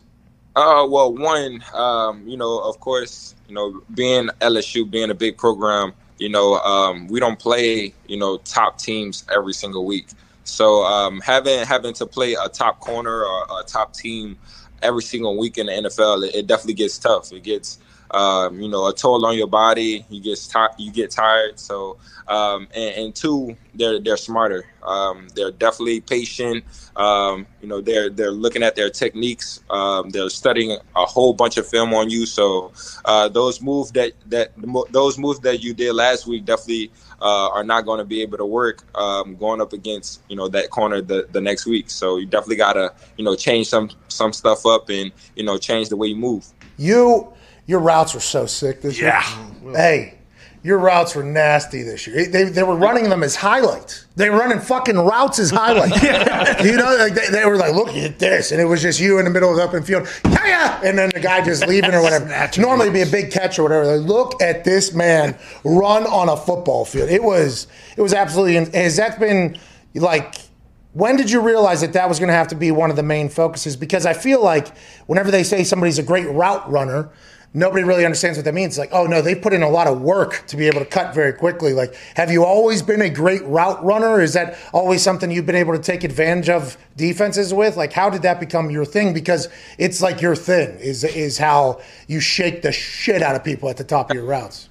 Uh, well, one, um, you know, of course, you know, being LSU, being a big program, you know, um, we don't play, you know, top teams every single week. So um, having having to play a top corner or a top team every single week in the NFL, it, it definitely gets tough. It gets, um, you know, a toll on your body. You get you get tired. So, um, and, and two, they're they're smarter. Um, they're definitely patient. Um, you know, they're they're looking at their techniques. Um, they're studying a whole bunch of film on you. So, uh, those moves that that those moves that you did last week definitely uh, are not going to be able to work um, going up against you know that corner the, the next week. So you definitely got to you know change some some stuff up and you know change the way you move. You, your routes were so sick this year. Mm-hmm. Hey, your routes were nasty this year. They, they were running them as highlights. They were running fucking routes as highlights. <laughs> You know, like they, they were like, look at this. And it was just you in the middle of the open field. Yeah, And then the guy just <laughs> leaving or whatever. Normally it'd be a big catch or whatever. Like, look at this man run on a football field. It was, it was absolutely, has that been like, when did you realize that that was going to have to be one of the main focuses? Because I feel like whenever they say somebody's a great route runner, nobody really understands what that means. Like, oh no, they put in a lot of work to be able to cut very quickly. Like, have you always been a great route runner? Is that always something you've been able to take advantage of defenses with? Like, how did that become your thing? Because it's like your thing is is how you shake the shit out of people at the top of your routes.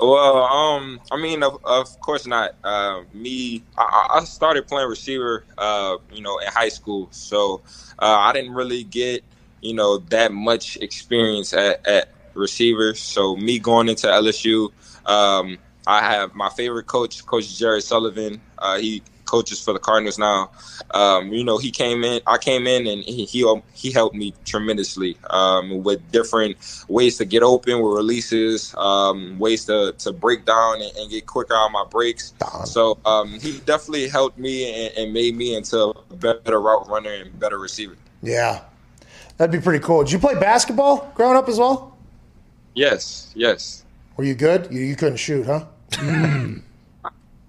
Well, um, I mean, of, of course not. Uh, me, I, I started playing receiver, uh, you know, in high school, so uh, I didn't really get, you know, that much experience at, at receiver. So me going into LSU, um, I have my favorite coach, Coach Jerry Sullivan. Uh, he coaches for the Cardinals now. Um, you know, he came in. I came in, and he he, he helped me tremendously um, with different ways to get open with releases, um, ways to, to break down and, and get quicker on my breaks. So um, he definitely helped me and, and made me into a better route runner and better receiver. Yeah. That'd be pretty cool. Did you play basketball growing up as well? Yes, yes. Were you good? You, you couldn't shoot, huh? <laughs>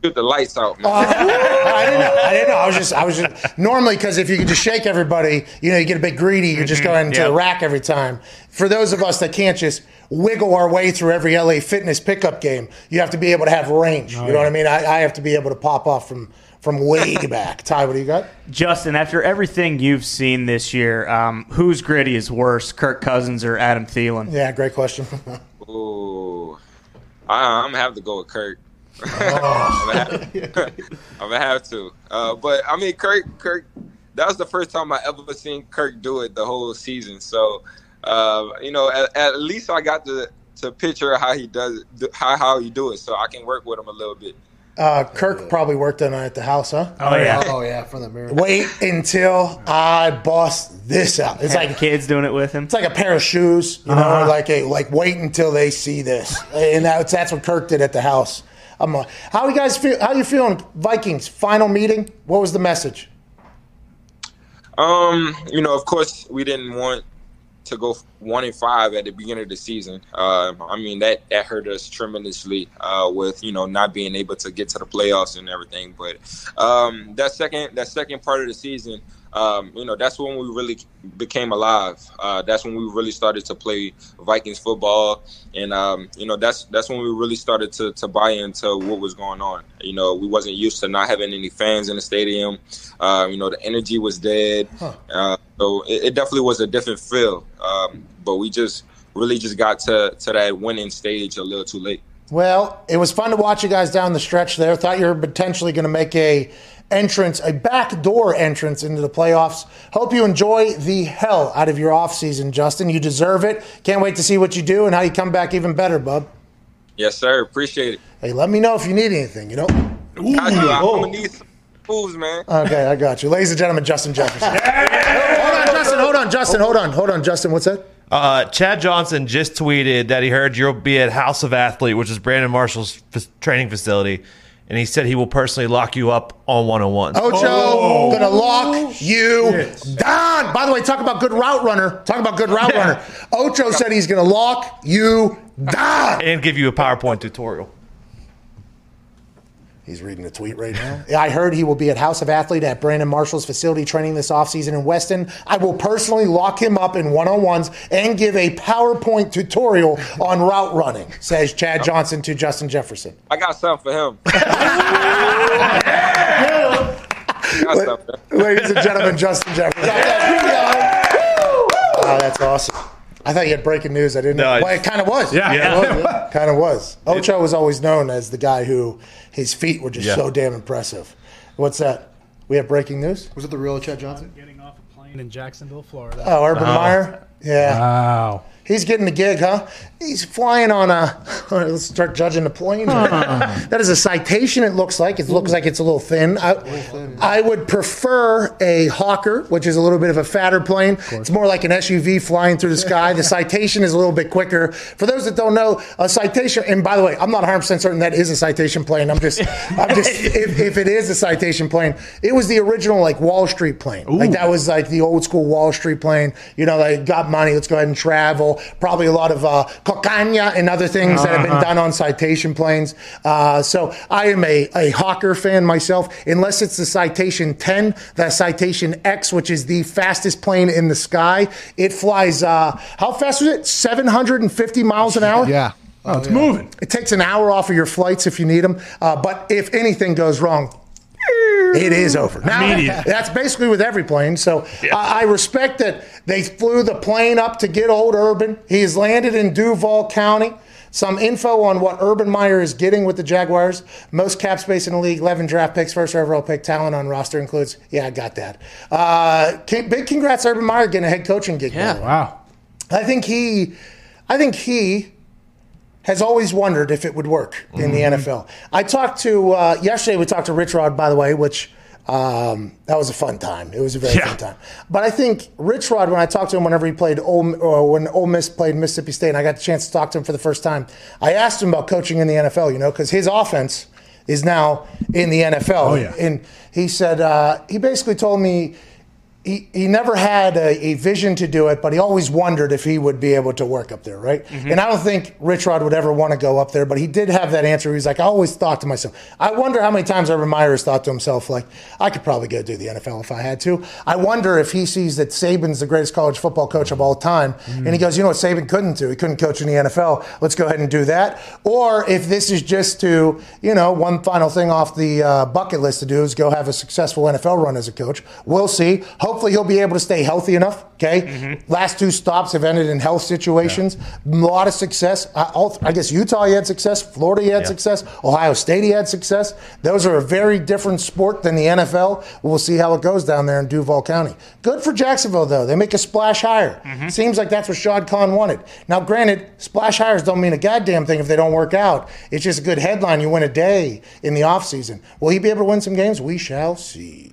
Shoot the lights out, man. Oh, I didn't know. I didn't know. I was just, I was just normally because if you could just shake everybody, you know, you get a bit greedy. You're just going to the rack every time. For those of us that can't just wiggle our way through every LA Fitness pickup game, you have to be able to have range. you oh, know what I mean? I, I have to be able to pop off from from way <laughs> back. Ty, what do you got? Justin, after everything you've seen this year, um, whose Griddy is worse, Kirk Cousins or Adam Thielen? Yeah, great question. <laughs> Ooh, I, I'm gonna have to go with Kirk. <laughs> I'm, gonna have, I'm gonna have to. Uh, but I mean, Kirk, Kirk, that was the first time I ever seen Kirk do it the whole season. So, uh, you know, at, at least I got to to picture how he does it, how how he do it, so I can work with him a little bit. Uh, Kirk probably worked on it at the house, huh? Oh, yeah. Oh yeah, from the mirror. Wait until I bust this out. It's like kids doing it with him. It's like a pair of shoes, you know, or like a like wait until they see this, and that's that's what Kirk did at the house. I'm like, how you guys feel? How you feeling? Vikings final meeting. What was the message? Um, you know, of course, we didn't want to go one and five at the beginning of the season. Uh, I mean, that that hurt us tremendously uh, with you know not being able to get to the playoffs and everything. But um, that second that second part of the season, um, you know, that's when we really became alive. Uh, that's when we really started to play Vikings football, and um, you know, that's that's when we really started to to buy into what was going on. You know, we wasn't used to not having any fans in the stadium. Uh, you know, the energy was dead. Uh, so it, it definitely was a different feel. Um, but we just really just got to to that winning stage a little too late. Well, it was fun to watch you guys down the stretch there. Thought you were potentially going to make a entrance, a backdoor entrance into the playoffs. Hope you enjoy the hell out of your offseason, Justin. You deserve it. Can't wait to see what you do and how you come back even better, bub. Yes, sir. Appreciate it. Hey, let me know if you need anything, you know? Got you. I'm gonna need some moves, man. Okay, I got you. Ladies and gentlemen, Justin Jefferson. <laughs> hold on, Justin. Hold on, Justin. Hold on. Hold on, Justin. What's that? Uh, Chad Johnson just tweeted that he heard you'll be at House of Athlete, which is Brandon Marshall's f- training facility, and he said he will personally lock you up on 101. Ocho, gonna lock you down. By the way, talk about good route runner. Talk about good route runner. Ocho said he's gonna lock you down. And give you a PowerPoint tutorial. He's reading a tweet right now. I heard he will be at House of Athlete at Brandon Marshall's facility training this offseason in Weston. I will personally lock him up in one on ones and give a PowerPoint tutorial on route running, says Chad Johnson to Justin Jefferson. I got something for him. <laughs> I got something. for him. Ladies and gentlemen, Justin Jefferson. Oh, that's awesome. I thought you had breaking news. I didn't know. No, Well, it kind of was. Yeah. yeah. kind of was. <laughs> Ocho was always known as the guy who his feet were just Yeah. so damn impressive. What's that? We have breaking news? Was it the real Chad Johnson? Getting off a plane in Jacksonville, Florida. Oh, Urban oh. Meyer? Yeah. Wow. He's getting the gig, huh? He's flying on a. <laughs> Let's start judging the plane. <laughs> that is a citation. It looks like it looks like it's a little thin. I, I would prefer a Hawker, which is a little bit of a fatter plane. It's more like an SUV flying through the sky. The citation is a little bit quicker. For those that don't know, a citation. And by the way, I'm not 100 percent certain that is a citation plane. I'm just, I'm just. <laughs> if, if it is a citation plane, it was the original like Wall Street plane. Like that was like the old school Wall Street plane. You know, they got money. Let's go ahead and travel. Probably a lot of uh, cocaine and other things that have been done on citation planes. Uh, so I am a, a Hawker fan myself, unless it's the Citation 10, the Citation X, which is the fastest plane in the sky. It flies, uh, how fast was it? 750 miles an hour? Yeah. Oh, it's moving. It takes an hour off of your flights if you need them. Uh, but if anything goes wrong, it is over. Now, Immediate. that's basically with every plane. So I, I respect that they flew the plane up to get old Urban. He has landed in Duval County. Some info on what Urban Meyer is getting with the Jaguars. Most cap space in the league, 11 draft picks, first overall pick, talent on roster includes. Yeah, I got that. Uh, big congrats, Urban Meyer, getting a head coaching gig. Yeah. by the way. Wow. I think he, I think he has always wondered if it would work in the NFL. I talked to uh, yesterday. We talked to Rich Rod, by the way, which um, that was a fun time. It was a very Yeah. fun time. But I think Rich Rod, when I talked to him, whenever he played, Ole, or when Ole Miss played Mississippi State, and I got the chance to talk to him for the first time, I asked him about coaching in the NFL. You know, because his offense is now in the NFL. Oh, yeah. And he said uh, he basically told me he, he never had a, a vision to do it, but he always wondered if he would be able to work up there, right? And I don't think Rich Rod would ever want to go up there, but he did have that answer. He was like, I always thought to myself, I wonder how many times Urban Meyer has thought to himself, like, I could probably go do the NFL if I had to. I wonder if he sees that Saban's the greatest college football coach of all time, and he goes, you know what Saban couldn't do? He couldn't coach in the NFL. Let's go ahead and do that. Or if this is just to, you know, one final thing off the uh, bucket list to do is go have a successful NFL run as a coach. We'll see. Hopefully, he'll be able to stay healthy enough. Okay. Mm-hmm. Last two stops have ended in health situations. A lot of success. I, all, I guess Utah he had success. Florida he had success. Ohio State he had success. Those are a very different sport than the NFL. We'll see how it goes down there in Duval County. Good for Jacksonville though. They make a splash hire. Mm-hmm. Seems like that's what Shad Khan wanted. Now, granted, splash hires don't mean a goddamn thing if they don't work out. It's just a good headline. You win a day in the offseason. Will he be able to win some games? We shall see.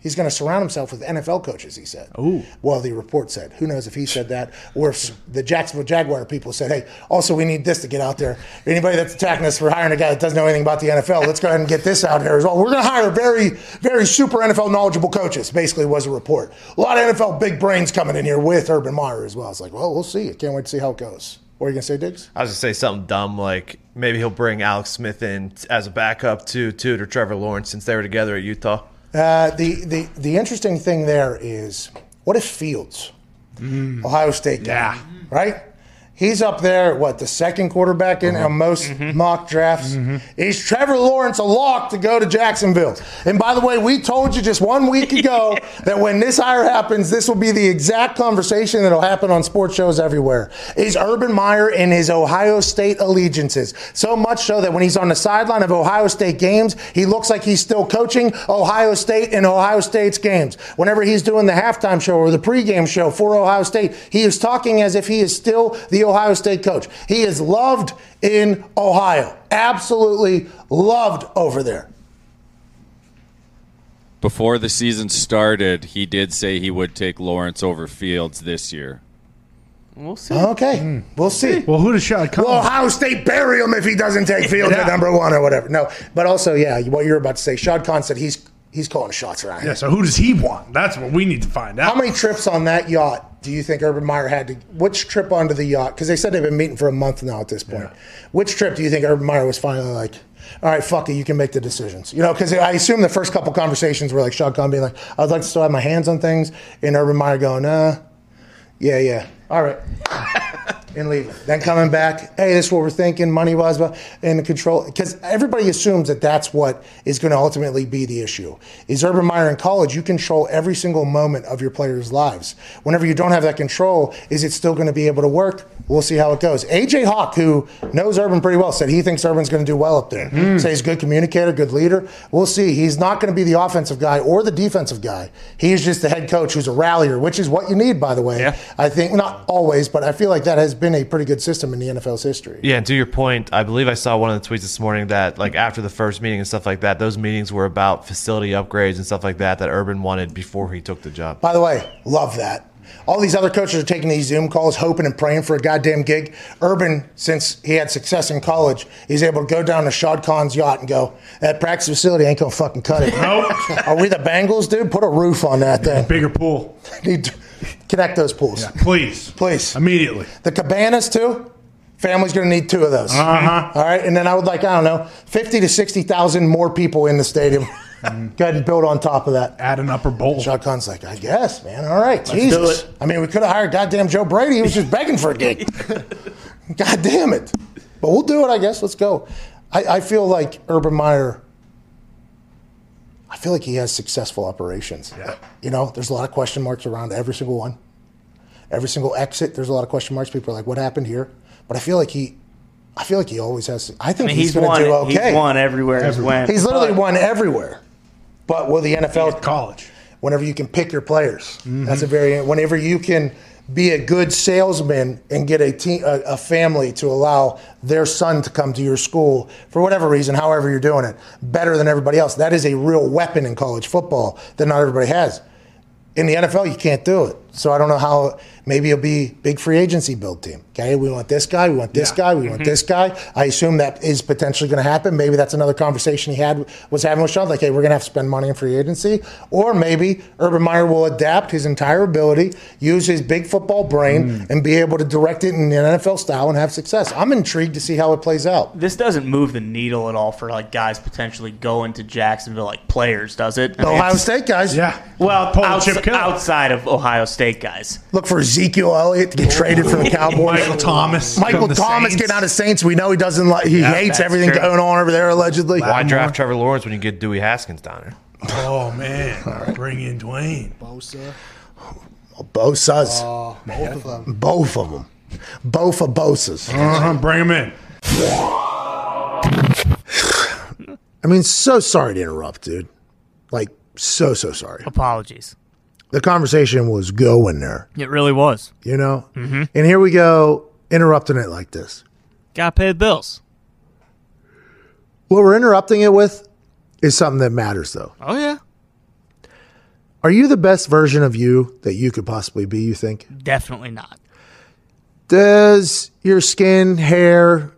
He's going to surround himself with NFL coaches, he said. Ooh. Well, the report said. Who knows if he said that or if the Jacksonville Jaguar people said, hey, also we need this to get out there. Anybody that's attacking us for hiring a guy that doesn't know anything about the NFL, let's go ahead and get this out here as well. We're going to hire very, very super NFL knowledgeable coaches, basically was a report. A lot of NFL big brains coming in here with Urban Meyer as well. It's like, well, we'll see. I can't wait to see how it goes. What are you going to say, Diggs? I was gonna say something dumb like maybe he'll bring Alex Smith in as a backup to Toot or Trevor Lawrence since they were together at Utah. Uh, the, the, the interesting thing there is what if Fields, Ohio State guy, Yeah. right? He's up there, what, the second quarterback in on most mm-hmm. mock drafts? Mm-hmm. Is Trevor Lawrence a lock to go to Jacksonville? And by the way, we told you just one week ago <laughs> that when this hire happens, this will be the exact conversation that'll happen on sports shows everywhere. Is Urban Meyer in his Ohio State allegiances? So much so that when he's on the sideline of Ohio State games, he looks like he's still coaching Ohio State in Ohio State's games. Whenever he's doing the halftime show or the pregame show for Ohio State, he is talking as if he is still the Ohio State coach. He is loved in Ohio. Absolutely loved over there. Before the season started, he did say he would take Lawrence over Fields this year. We'll see. Okay, we'll see. Well, who does Shad Khan? Will Ohio State bury him if he doesn't take Fields Yeah. at number one or whatever? No, but also, yeah, what you're about to say. Shad Khan said he's he's calling shots around yeah, here. so who does he want? That's what we need to find out. How many trips on that yacht do you think Urban Meyer had to? Which trip onto the yacht? Because they said they've been meeting for a month now at this point. Which trip do you think Urban Meyer was finally like? All right, fuck it, you can make the decisions. You know, because I assume the first couple conversations were like Khan being like, "I'd like to still have my hands on things," and Urban Meyer going, "Uh, yeah, yeah, all right." <laughs> and leaving. Then coming back, hey, this is what we're thinking, money wise, but and the control because everybody assumes that that's what is going to ultimately be the issue. Is Urban Meyer in college? You control every single moment of your players' lives. Whenever you don't have that control, is it still going to be able to work? We'll see how it goes. AJ Hawk, who knows Urban pretty well, said he thinks Urban's going to do well up there. Hmm. Say he's a good communicator, good leader. We'll see. He's not going to be the offensive guy or the defensive guy. He's just the head coach who's a rallier, which is what you need, by the way. Yeah. I think not always, but I feel like that has been a pretty good system in the NFL's history. Yeah, and to your point, I believe I saw one of the tweets this morning that like after the first meeting and stuff like that, those meetings were about facility upgrades and stuff like that that Urban wanted before he took the job. By the way, love that. All these other coaches are taking these Zoom calls, hoping and praying for a goddamn gig. Urban, since he had success in college, he's able to go down to Shad Khan's yacht and go, that practice facility ain't gonna fucking cut it. Nope. <laughs> Are we the Bengals, dude? Put a roof on that thing. Bigger pool. <laughs> Need to connect those pools. Yeah, Please. Please. Immediately. The cabanas too. Family's going to need two of those. Uh-huh. All right, and then I would like I don't know, fifty to sixty thousand more people in the stadium. <laughs> Go ahead and build on top of that. Add an upper bowl. Shad Khan's like, I guess, man. All right, Jesus. do it. I mean, we could have hired goddamn Joe Brady. He was just begging for a gig. <laughs> God damn it. But we'll do it, I guess. Let's go. I, I feel like Urban Meyer. I feel like he has successful operations. Yeah. You know, there's a lot of question marks around every single one. Every single exit, there's a lot of question marks. People are like, what happened here? But I feel like he I feel like he always has. I think I mean, he's, he's, going won. to do okay. He's won everywhere he's went. He's literally But- won everywhere. But with the NFL, college. whenever you can pick your players, that's a very. Whenever you can be a good salesman and get a team, a, a family to allow their son to come to your school for whatever reason, however you're doing it, better than everybody else. That is a real weapon in college football that not everybody has. In the NFL, you can't do it. So I don't know how. Maybe it'll be big free agency build team. Okay, we want this guy, we want this guy, we want mm-hmm. this guy. I assume that is potentially going to happen. Maybe that's another conversation he had was having with Sean. Like, hey, we're going to have to spend money in free agency, or maybe Urban Meyer will adapt his entire ability, use his big football brain, mm. and be able to direct it in an NFL style and have success. I'm intrigued to see how it plays out. This doesn't move the needle at all for like guys potentially going to Jacksonville, like players, does it? I mean, Ohio State guys, Yeah. Well, outs- Chip outside of Ohio State guys. look for Ezekiel Elliott to get traded for the Cowboys. Michael Thomas. Michael from Thomas Saints. getting out of Saints. We know he doesn't like. He hates everything true. going on over there. Allegedly, Why draft Trevor Lawrence when you get Dewey Haskins down there? Oh man, <laughs> bring in Dwayne. Bosa. Bosa's. Both of them. Both of them. Both of Bosa's. Uh-huh, bring them in. I mean, so sorry to interrupt, dude. Like, so, so sorry. Apologies. The conversation was going there, It really was. you know? Mm-hmm. And here we go, interrupting it like this. Got the bills. What we're interrupting it with is something that matters, though. Oh yeah, Are you the best version of you that you could possibly be, you think? definitely not. Does your skin, hair,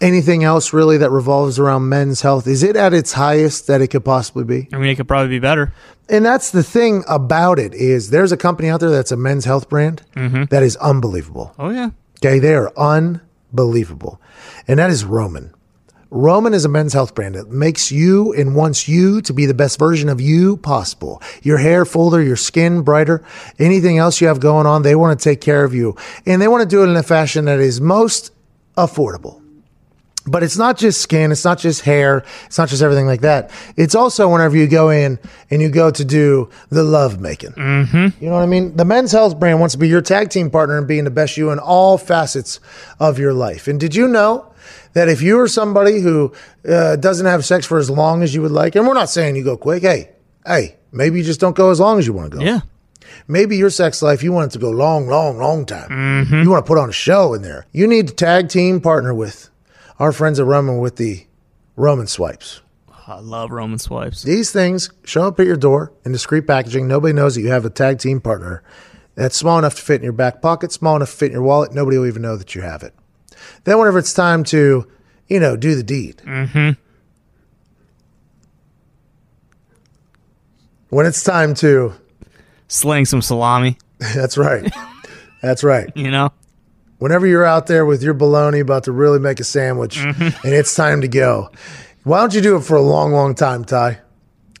anything else really that revolves around men's health, is it at its highest that it could possibly be? I mean, it could probably be better. And that's the thing about it is there's a company out there that's a men's health brand mm-hmm. that is unbelievable. Oh yeah. Okay, they are unbelievable. And that is Roman. Roman is a men's health brand that makes you and wants you to be the best version of you possible. Your hair fuller, your skin brighter, anything else you have going on, they want to take care of you. And they want to do it in a fashion that is most affordable. But it's not just skin, it's not just hair, it's not just everything like that. It's also whenever you go in and you go to do the love making. Mm-hmm. You know what I mean? The men's health brand wants to be your tag team partner and being the best you in all facets of your life. And did you know that if you are somebody who uh, doesn't have sex for as long as you would like, and we're not saying you go quick, hey, hey, maybe you just don't go as long as you want to go. Yeah. Maybe your sex life, you want it to go long, long, long time. You want to put on a show in there. You need to tag team partner with our friends at Roman with the Roman swipes. I love Roman swipes. These things show up at your door in discreet packaging. Nobody knows that you have a tag team partner that's small enough to fit in your back pocket, small enough to fit in your wallet. Nobody will even know that you have it. Then, whenever it's time to, you know, do the deed. Mm-hmm. When it's time to, Sling some salami. <laughs> that's right. <laughs> That's right. You know. Whenever you're out there with your bologna about to really make a sandwich mm-hmm. and it's time to go, why don't you do it for a long, long time, Ty?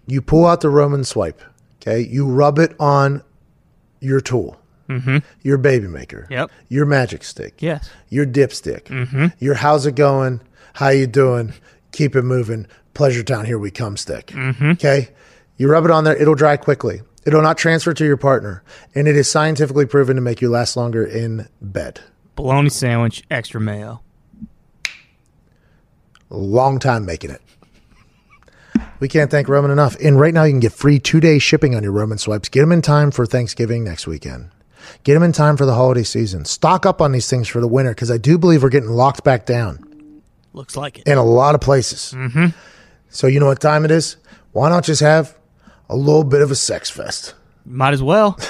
You pull out the Roman swipe, okay? You rub it on your tool, mm-hmm. your baby maker, Yep. your magic stick, Yes. your dipstick, mm-hmm. your how's it going, how you doing, keep it moving, pleasure town, here we come stick, okay? You rub it on there, it'll dry quickly. It'll not transfer to your partner, and it is scientifically proven to make you last longer in bed. Bologna sandwich, extra mayo. long time making it. We can't thank Roman enough. And right now, you can get free two day shipping on your Roman swipes. Get them in time for Thanksgiving next weekend. Get them in time for the holiday season. Stock up on these things for the winter because I do believe we're getting locked back down Looks like it. in a lot of places. Mm-hmm. So, you know what time it is? Why not just have a little bit of a sex fest? Might as well. <laughs>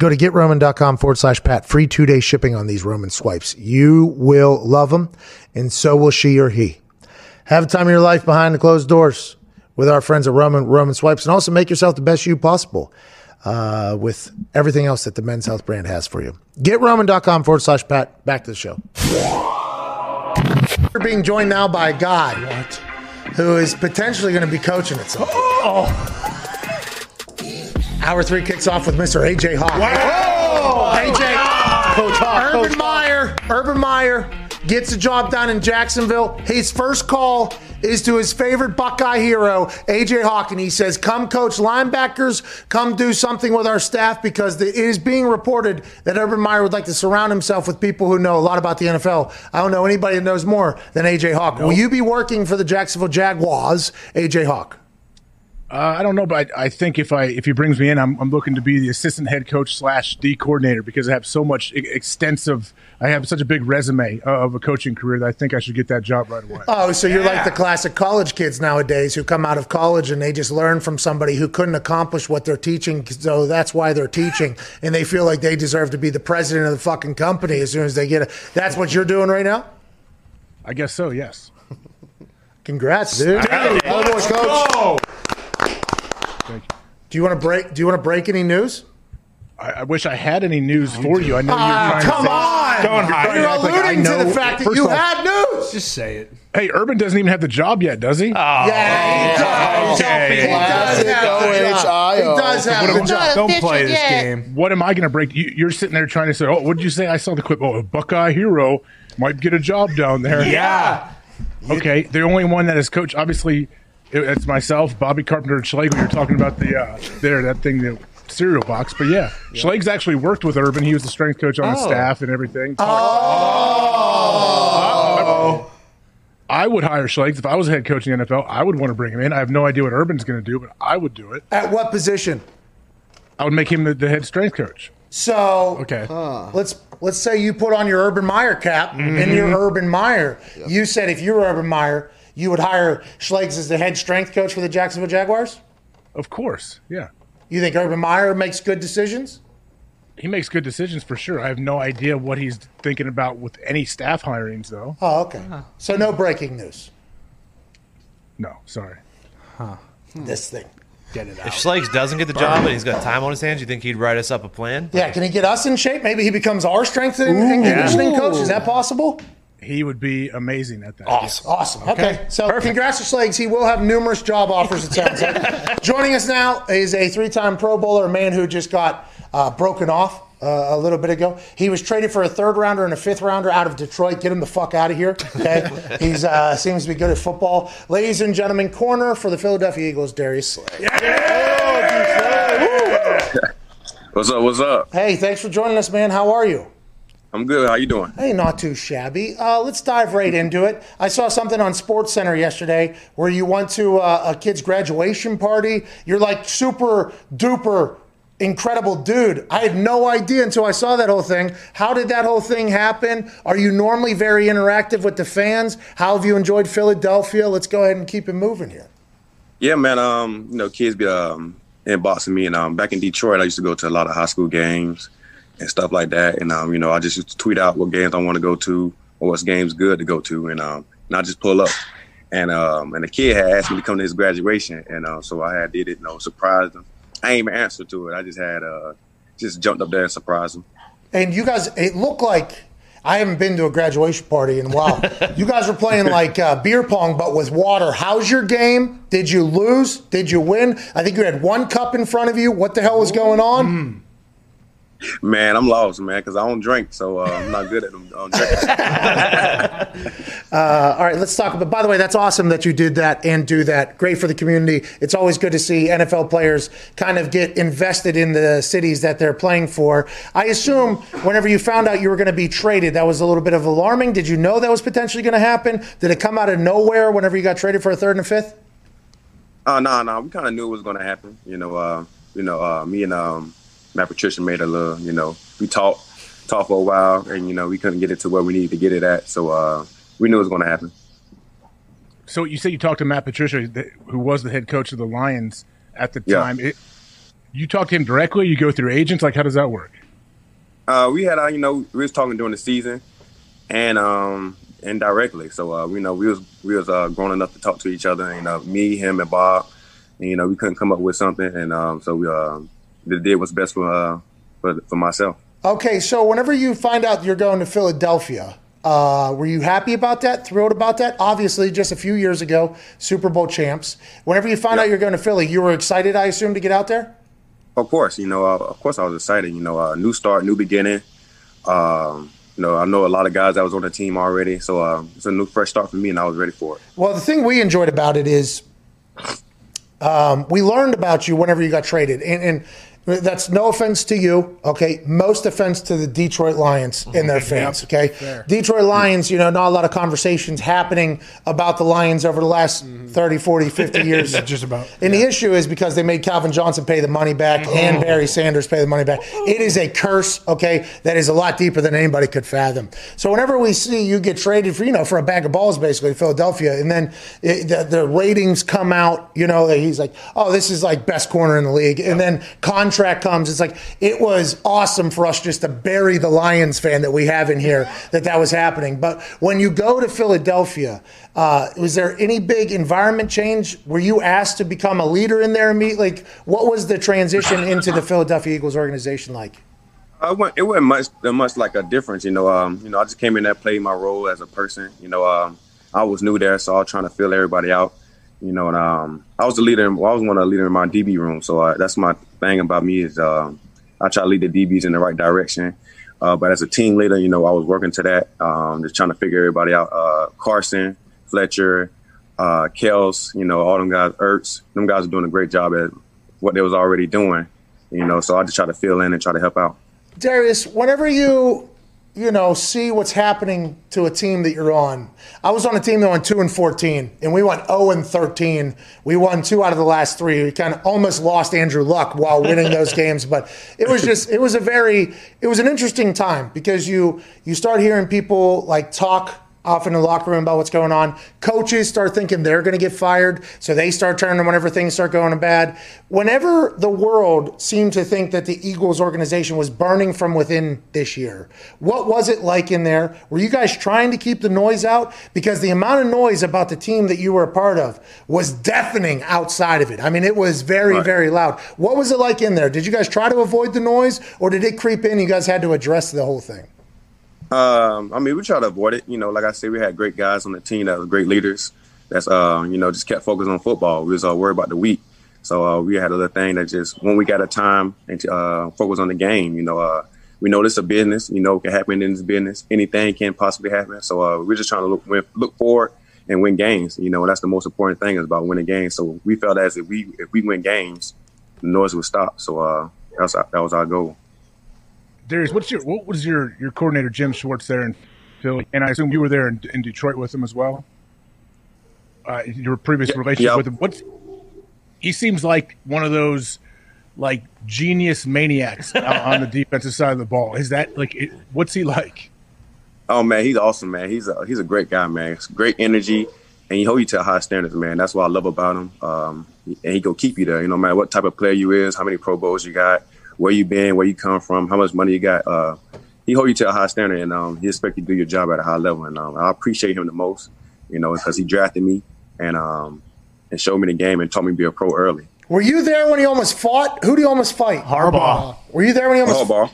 Go to getroman.com forward slash Pat. Free two day shipping on these Roman swipes. You will love them, and so will she or he. Have a time of your life behind the closed doors with our friends at Roman Roman Swipes, and also make yourself the best you possible uh, with everything else that the Men's Health brand has for you. GetRoman.com forward slash Pat. Back to the show. We're being joined now by a guy who is potentially going to be coaching at some point. Hour three kicks off with Mr. AJ Hawk. Oh, AJ, Coach Hawk, Urban Coach Hawk. Meyer, Urban Meyer gets the job done in Jacksonville. His first call is to his favorite Buckeye hero, AJ Hawk, and he says, "Come coach linebackers, come do something with our staff because it is being reported that Urban Meyer would like to surround himself with people who know a lot about the NFL. I don't know anybody that knows more than AJ Hawk. Will you be working for the Jacksonville Jaguars, AJ Hawk?" Uh, I don't know, but I, I think if I if he brings me in, I'm, I'm looking to be the assistant head coach slash D coordinator because I have so much extensive. I have such a big resume of a coaching career that I think I should get that job right away. Oh, so you're like the classic college kids nowadays who come out of college and they just learn from somebody who couldn't accomplish what they're teaching, so that's why they're teaching, <laughs> and they feel like they deserve to be the president of the fucking company as soon as they get it. That's what you're doing right now. I guess so. Yes. <laughs> Congrats, dude. Other boys, coach. Do you want to break? Do you want to break any news? I, I wish I had any news for you. I know Ah, you're trying come to say, on! Don't hide. You're Act like alluding to the fact that you off, had news. Just say it. Hey, Urban doesn't even have the job yet, does he? Oh, yeah, he does. okay. He does have the job. He does have the job. Don't play this game. What am I going to break? You, you're sitting there trying to say, "Oh, what did you say?" I saw the clip. Oh, a Buckeye hero might get a job down there. Yeah. Okay, the only one that is coach, obviously, it- it's myself, Bobby Carpenter, and Schlegel. You're talking about the uh, there that thing, the cereal box. But yeah, Schleg's actually worked with Urban. He was the strength coach on his Oh. staff and everything. Oh. I would hire Schlegel if I was a head coach in the NFL. I would want to bring him in. I have no idea what Urban's going to do, but I would do it. At what position? I would make him the, the head strength coach. So Okay. let's let's say you put on your Urban Meyer cap and you're Urban Meyer. You said if you were Urban Meyer, you would hire Schlegs as the head strength coach for the Jacksonville Jaguars. Of course, yeah. You think Urban Meyer makes good decisions? He makes good decisions for sure. I have no idea what he's thinking about with any staff hirings, though. Oh, okay. Uh-huh. So no breaking news. No, sorry. Hmm. This thing. Get it out. If out. Schlegs doesn't get the job and he's got time on his hands, you think he'd write us up a plan? Yeah, can he get us in shape? Maybe he becomes our strength and, and conditioning coach. Is that possible? He would be amazing at that. Awesome. Awesome. Okay. So congrats to Schlegs. He will have numerous job offers, it sounds like. <laughs> Joining us now is a three time Pro Bowler, a man who just got uh, broken off. Uh, a little bit ago, he was traded for a third rounder and a fifth rounder out of Detroit. Get him the fuck out of here. Okay, <laughs> he's uh, seems to be good at football. Ladies and gentlemen, corner for the Philadelphia Eagles, Darius Slay. What's up? What's up? Hey, thanks for joining us, man. How are you? I'm good. How you doing? Hey, not too shabby. Uh, let's dive right into it. I saw something on Sports Center yesterday where you went to uh, a kid's graduation party. You're like super duper incredible dude. I had no idea until I saw that whole thing. How did that whole thing happen? Are you normally very interactive with the fans? How have you enjoyed Philadelphia? Let's go ahead and keep it moving here. Yeah, man. Um, you know, kids be um inboxing me, and um, back in Detroit, I used to go to a lot of high school games and stuff like that. And um, you know, I just used to tweet out what games I want to go to or what's games good to go to, and um, and I just pull up. And um, and the kid had asked me to come to his graduation, and uh, so I had did it. You know, surprised him. I ain't even answer to it. I just had uh, just jumped up there and surprised him. And you guys, it looked like I haven't been to a graduation party in a while. <laughs> you guys were playing like uh, beer pong, but with water. How's your game? Did you lose? Did you win? I think you had one cup in front of you. What the hell was going on? Man, I'm lost, man, because I don't drink, so uh, I'm not good at them. Um. <laughs> <laughs> Uh, all right, let's talk about. By the way, that's awesome that you did that and do that. Great for the community. It's always good to see NFL players kind of get invested in the cities that they're playing for. I assume whenever you found out you were going to be traded, that was a little bit of alarming. Did you know that was potentially going to happen? Did it come out of nowhere whenever you got traded for a third and a fifth? Oh no, no, we kind of knew it was going to happen. You know, uh, you know, uh, me and um, Matt Patricia made a little. You know, we talked, talked for a while, and you know, we couldn't get it to where we needed to get it at. So uh, we knew it was going to happen. So you said you talked to Matt Patricia, who was the head coach of the Lions at the Yeah. time. It, you talk to him directly. You go through agents. Like, how does that work? Uh, we had, uh, you know, we was talking during the season, and um, indirectly. So uh, you know, we was we was uh, grown enough to talk to each other. And uh, me, him, and Bob, and you know, we couldn't come up with something, and um, so we uh, did what's best for uh, for, for myself. Okay, so whenever you find out you're going to Philadelphia, uh, were you happy about that? Thrilled about that? Obviously, just a few years ago, Super Bowl champs. Whenever you found out you're going to Philly, you were excited, I assume, to get out there. Of course, you know, uh, of course, I was excited. You know, uh, new start, new beginning. Um, you know, I know a lot of guys that was on the team already, so uh, it's a new fresh start for me, and I was ready for it. Well, the thing we enjoyed about it is um, we learned about you whenever you got traded, and, and that's no offense to you, okay? Most offense to the Detroit Lions and mm-hmm. their fans, okay? Fair. Detroit Lions, you know, not a lot of conversations happening about the Lions over the last mm-hmm. 30, 40, 50 <laughs> years. Just about. And the issue is because they made Calvin Johnson pay the money back oh. and Barry Sanders pay the money back. It is a curse, okay, that is a lot deeper than anybody could fathom. So whenever we see you get traded for, you know, for a bag of balls, basically, Philadelphia, and then it, the, the ratings come out, you know, that he's like, oh, this is like best corner in the league. And then contract comes. It's like, it was awesome for us just to bury the Lions fan that we have in here that that was happening. But when you go to Philadelphia, uh, was there any big environment change? Were you asked to become a leader in there Meet Like, what was the transition into the Philadelphia Eagles organization like? Uh, it wasn't, it wasn't much much like a difference, you know. Um, you know, I just came in there, played my role as a person. You know, um, I was new there, so I was trying to fill everybody out. You know, and um, I was the leader. In, well, I was one of the leader in my DB room, so uh, that's my thing about me is um, I try to lead the DBs in the right direction. Uh, but as a team leader, you know, I was working to that, um, just trying to figure everybody out. Uh, Carson, Fletcher, uh, Kelce, you know, all them guys, Ertz, them guys are doing a great job at what they was already doing. You know, so I just try to fill in and try to help out. Darius, whenever you you know see what's happening to a team that you're on, I was on a team that went two and fourteen, and we went zero and thirteen. We won two out of the last three. We kind of almost lost Andrew Luck while winning <laughs> those games, but it was just it was a very it was an interesting time because you you start hearing people like talk off in the locker room about what's going on. Coaches start thinking they're going to get fired, so they start turning whenever things start going bad. Whenever the world seemed to think that the Eagles organization was burning from within this year, what was it like in there? Were you guys trying to keep the noise out? Because the amount of noise about the team that you were a part of was deafening outside of it. I mean, it was very, Right. very loud. What was it like in there? Did you guys try to avoid the noise, or did it creep in? You guys had to address the whole thing. Um, I mean, we try to avoid it. You know, like I said, we had great guys on the team that were great leaders. That's uh, you know, just kept focused on football. We was uh, worried about the week, so uh, we had a little thing that just one week at a time and uh, focus on the game. You know, uh, we know this is a business. You know, it can happen in this business. Anything can possibly happen. So uh, we're just trying to look look forward and win games. You know, that's the most important thing is about winning games. So we felt as if we if we win games, the noise would stop. So uh, that was that was our goal. Darius, what's your what was your your coordinator Jim Schwartz there in Philly, and I assume you were there in, in Detroit with him as well. Uh, your previous relationship with him. What's he seems like one of those like genius maniacs <laughs> on the defensive side of the ball. Is that like it, what's he like? Oh man, he's awesome, man. He's a he's a great guy, man. It's great energy, and he hold you to high standards, man. That's what I love about him. Um, and he go keep you there. You know, no matter what type of player you is, how many Pro Bowls you got, where you been, where you come from, how much money you got. Uh, he hold you to a high standard, and um, he expect you to do your job at a high level. And um, I appreciate him the most, you know, because he drafted me and um, and showed me the game and taught me to be a pro early. Were you there when he almost fought? Who did he almost fight? Harbaugh. Were you there when he almost? Harbaugh.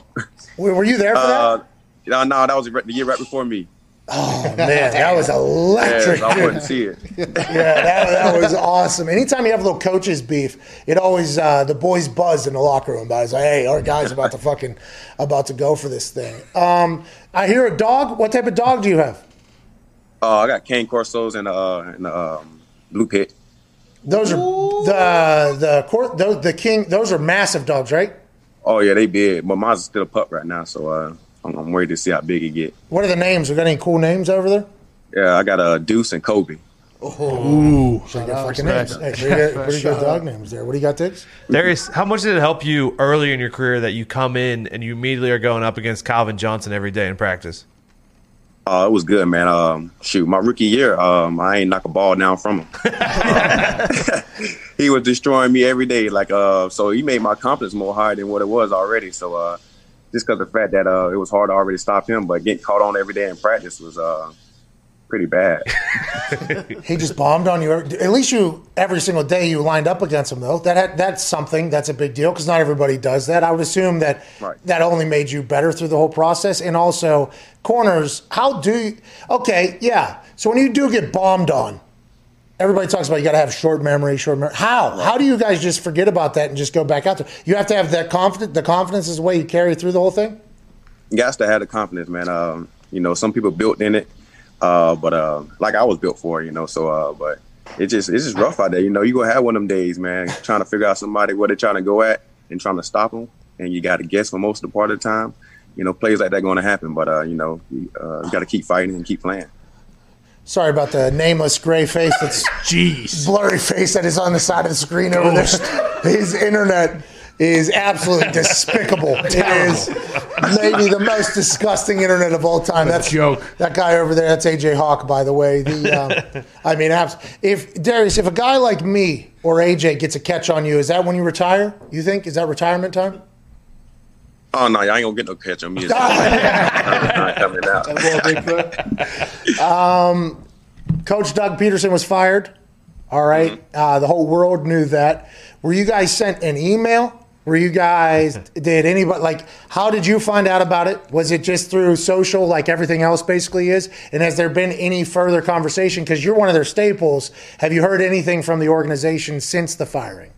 Were were you there for Uh, no, no, that was the year right before me. That? Man, that was electric. Yeah, I wouldn't see it. <laughs> Yeah, that, that was awesome. Anytime you have a little coaches beef, it always uh, the boys buzz in the locker room it. It's like, hey, our guy's about to fucking about to go for this thing. Um, I hear a dog. What type of dog do you have? Uh, I got Cane Corsos and uh, and um, Blue Pit. Those are the the court. Those, the king. Those are massive dogs, right? Oh yeah, they big, but mine's still a pup right now, so uh, I'm, I'm worried to see how big it get. What are the names? We got any cool names over there? Yeah, I got a uh, Deuce and Kobe. Oh, Ooh, <laughs> pretty good fucking names. Hey, pretty good, pretty good dog names there. What do you got, Diggs? Darius, how much did it help you early in your career that you come in and you immediately are going up against Calvin Johnson every day in practice? Uh, it was good, man. Um, shoot, my rookie year, um, I ain't knock a ball down from him. <laughs> <laughs> he was destroying me every day. Like, uh, so he made my confidence more higher than what it was already. So, uh, just because the fact that uh, it was hard to already stop him, but getting caught on every day in practice was uh, pretty bad. <laughs> He just bombed on you. At least you every single day you lined up against him though. That had, that's something. That's a big deal because not everybody does that. I would assume that Right. that only made you better through the whole process. And also corners. How do you? Okay, yeah. So when you do get bombed on, everybody talks about you got to have short memory, short memory. How? How do you guys just forget about that and just go back out there? You have to have that confidence. The confidence is the way you carry through the whole thing. You got to have the confidence, man. Um, You know, some people built in it, uh, but uh, like I was built for, you know. So, uh, but it just it's just rough out there. You know, you gonna have one of them days, man, trying to figure out somebody where they're trying to go at and trying to stop them, and you got to guess for most of the part of the time. You know, plays like that going to happen, but uh, you know, you, uh, you got to keep fighting and keep playing. Sorry about the nameless gray face. That's <laughs> Jeez. blurry face that is on the side of the screen over there. His internet is absolutely <laughs> despicable. It is maybe the most disgusting internet of all time. That's a joke. That guy over there. That's AJ Hawk, by the way. The um, <laughs> I mean, if Darius, if a guy like me or AJ gets a catch on you, is that when you retire? You think is that retirement time? Oh no, I ain't gonna get no catch on me. Not coming out. Um, Coach Doug Pederson was fired. All right. Uh, the whole world knew that. Were you guys sent an email? Were you guys, did anybody, like, how did you find out about it? Was it just through social, like everything else basically is? And has there been any further conversation? Because you're one of their staples. Have you heard anything from the organization since the firing?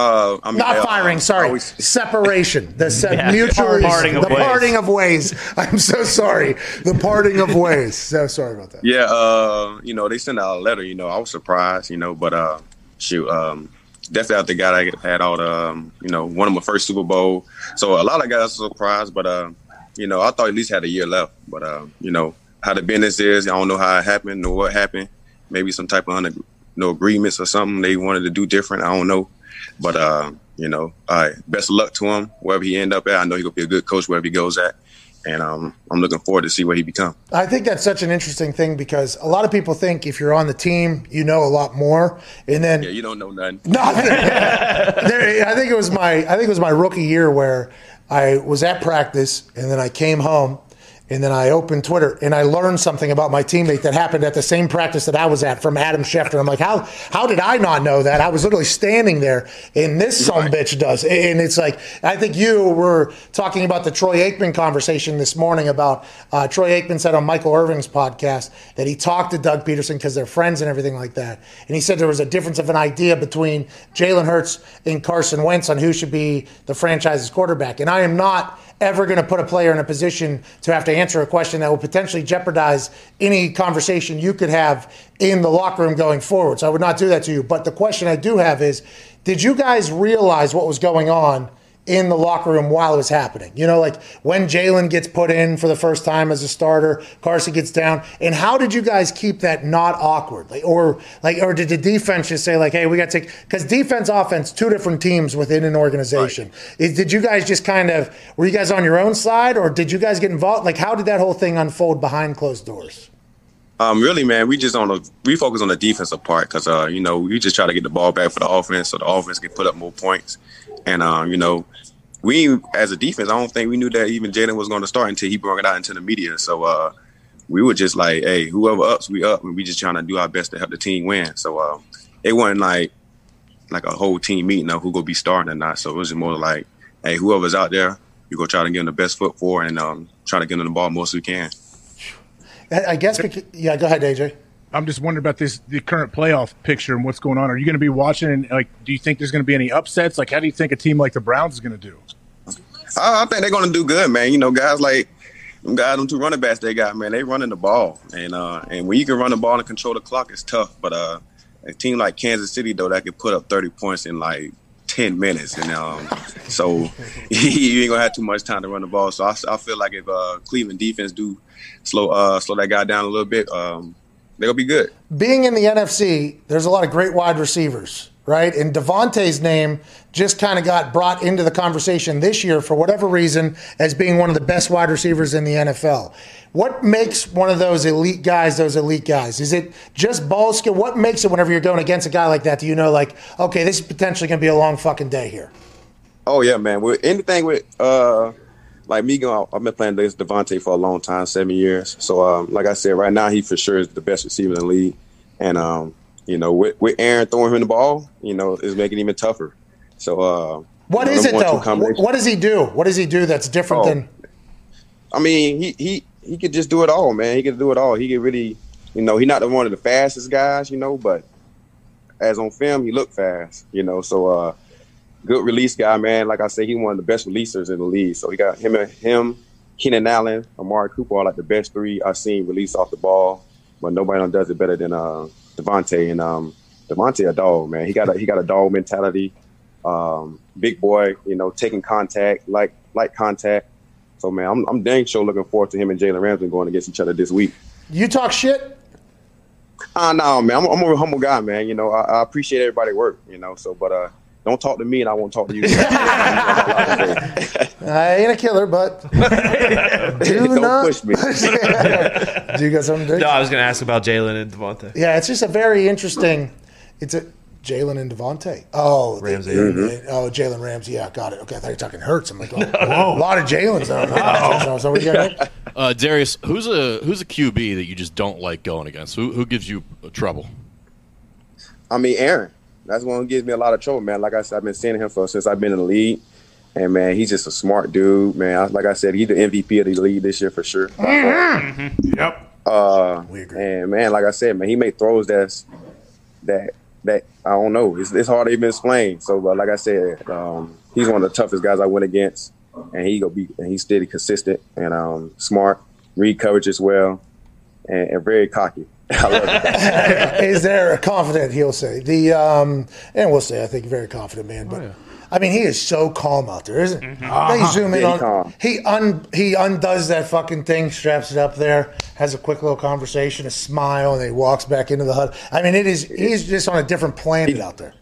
Uh, I mean, Not uh, firing, sorry. always- <laughs> Separation. The se- Yeah, mutual parting of the ways. parting of ways. I'm so sorry. The parting of ways. So sorry about that. Yeah, uh, you know, they sent out a letter, you know, I was surprised, you know, but uh shoot, um definitely out the guy that had all the um, you know, won my first Super Bowl. So a lot of guys were surprised, but uh, you know, I thought at least had a year left. But uh, you know, how the business is, I don't know how it happened or what happened. Maybe some type of under, no agreements or something they wanted to do different. I don't know. But uh, you know, all right, best of luck to him wherever he end up at. I know he'll be a good coach wherever he goes at. And um, I'm looking forward to see what he become. I think that's such an interesting thing because a lot of people think if you're on the team, you know a lot more, and then Yeah, you don't know nothing. nothing. <laughs> there, I think it was my I think it was my rookie year where I was at practice and then I came home and then I opened Twitter and I learned something about my teammate that happened at the same practice that I was at from Adam Schefter. I'm like, how how did I not know that? I was literally standing there and this son bitch does. And it's like I think you were talking about the Troy Aikman conversation this morning about uh, Troy Aikman said on Michael Irvin's podcast that he talked to Doug Pederson because they're friends and everything like that. And he said there was a difference of an idea between Jalen Hurts and Carson Wentz on who should be the franchise's quarterback. And I am not ever going to put a player in a position to have to answer a question that will potentially jeopardize any conversation you could have in the locker room going forward. So I would not do that to you. But the question I do have is did you guys realize what was going on? In the locker room while it was happening, you know, like when Jalen gets put in for the first time as a starter, Carson gets down, and how did you guys keep that not awkward, like, or like, or did the defense just say like, "Hey, we got to," take"? because defense, offense, two different teams within an organization. Is, did you guys just kind of were you guys on your own side, or did you guys get involved? Like, how did that whole thing unfold behind closed doors? Um, really, man, we just on the we focus on the defensive part because uh, you know we just try to get the ball back for the offense so the offense can put up more points. And um, you know, we as a defense, I don't think we knew that even Jalen was going to start until he brought it out into the media. So uh, we were just like, hey, whoever ups, we up, and we just trying to do our best to help the team win. So uh, it wasn't like like a whole team meeting of who gonna be starting or not. So it was just more like, hey, whoever's out there, we go try to give them the best foot for and um, try to get them the ball most we can. I I guess, because, yeah. Go ahead, AJ. I'm just wondering about this the current playoff picture and what's going on. Are you going to be watching and like do you think there's going to be any upsets? Like how do you think a team like the Browns is going to do? I, I think they're gonna do good, man. You know, guys like them guys, them two running backs they got, man, they running the ball, and uh, and when you can run the ball and control the clock, it's tough. But uh, a team like Kansas City though, that could put up thirty points in like ten minutes, and um, so <laughs> you ain't gonna have too much time to run the ball. So I, I feel like if uh, Cleveland defense do slow uh, slow that guy down a little bit, um, they'll be good. being in the NFC, there's a lot of great wide receivers, right? And Davante's name just kind of got brought into the conversation this year for whatever reason as being one of the best wide receivers in the NFL. What makes one of those elite guys those elite guys? Is it just ball skill? What makes it whenever you're going against a guy like that? Do you know, like, okay, this is potentially going to be a long fucking day here? Oh yeah, man. With anything with uh like me going, I've been playing against Davante for a long time, seven years. So um, like I said, right now he for sure is the best receiver in the league. And um, you know, with, with Aaron throwing him the ball, you know, is making it even tougher. So uh What you know, is it though? What does he do? What does he do that's different Oh. than? I mean, he he he could just do it all, man. He could do it all. He could really, you know, he's not the one of the fastest guys, you know, but as on film, he looked fast, you know. So, uh, good release guy, man. Like I said, he one of the best releasers in the league. So he got him and him, Keenan Allen, Amari Cooper are like the best three I've seen release off the ball, but nobody does it better than uh, Davante. And um, Davante a dog, man. He got a, he got a dog mentality. Um, big boy, you know, taking contact, like like contact. So man, I'm I'm dang sure looking forward to him and Jalen Ramsey going against each other this week. You talk shit. Ah, no, man. I'm, I'm a humble guy, man. You know, I, I appreciate everybody work. You know, so but uh, don't talk to me, and I won't talk to you. <laughs> <laughs> I ain't a killer, but <laughs> do Don't not push me. do you got something? Dick? No, I was going to ask about Jalen and Davante. Yeah, it's just a very interesting. It's a Jalen and Davante. Oh, they- Ramsey. they- Oh, Jalen Ramsey. Yeah, got it. Okay, I thought you were talking Hurts. I'm like, oh, whoa, a lot of Jalen's. Oh. So what do you got? Uh, Darius, who's a who's a QB that you just don't like going against? Who who gives you trouble? I mean, Aaron. That's one who gives me a lot of trouble, man. Like I said, I've been seeing him for since I've been in the league. And man, he's just a smart dude, man. I- Like I said, he's the MVP of the league this year for sure. Yep. Uh, and man, like I said, man, he made throws that's that that I don't know. It's, it's hard to even explain. So, but like I said, um, he's one of the toughest guys I went against, and he go be and he's steady, consistent, and um, smart, read coverage as well, and, and very cocky. I love it. <laughs> Is there a confident? He'll say the um, and we'll say I think very confident man, but. I mean, he is so calm out there, isn't he? They zoom in Very on calm. he un he undoes that fucking thing, straps it up there, has a quick little conversation, a smile, and then he walks back into the hut. I mean, it is he's just on a different planet out there.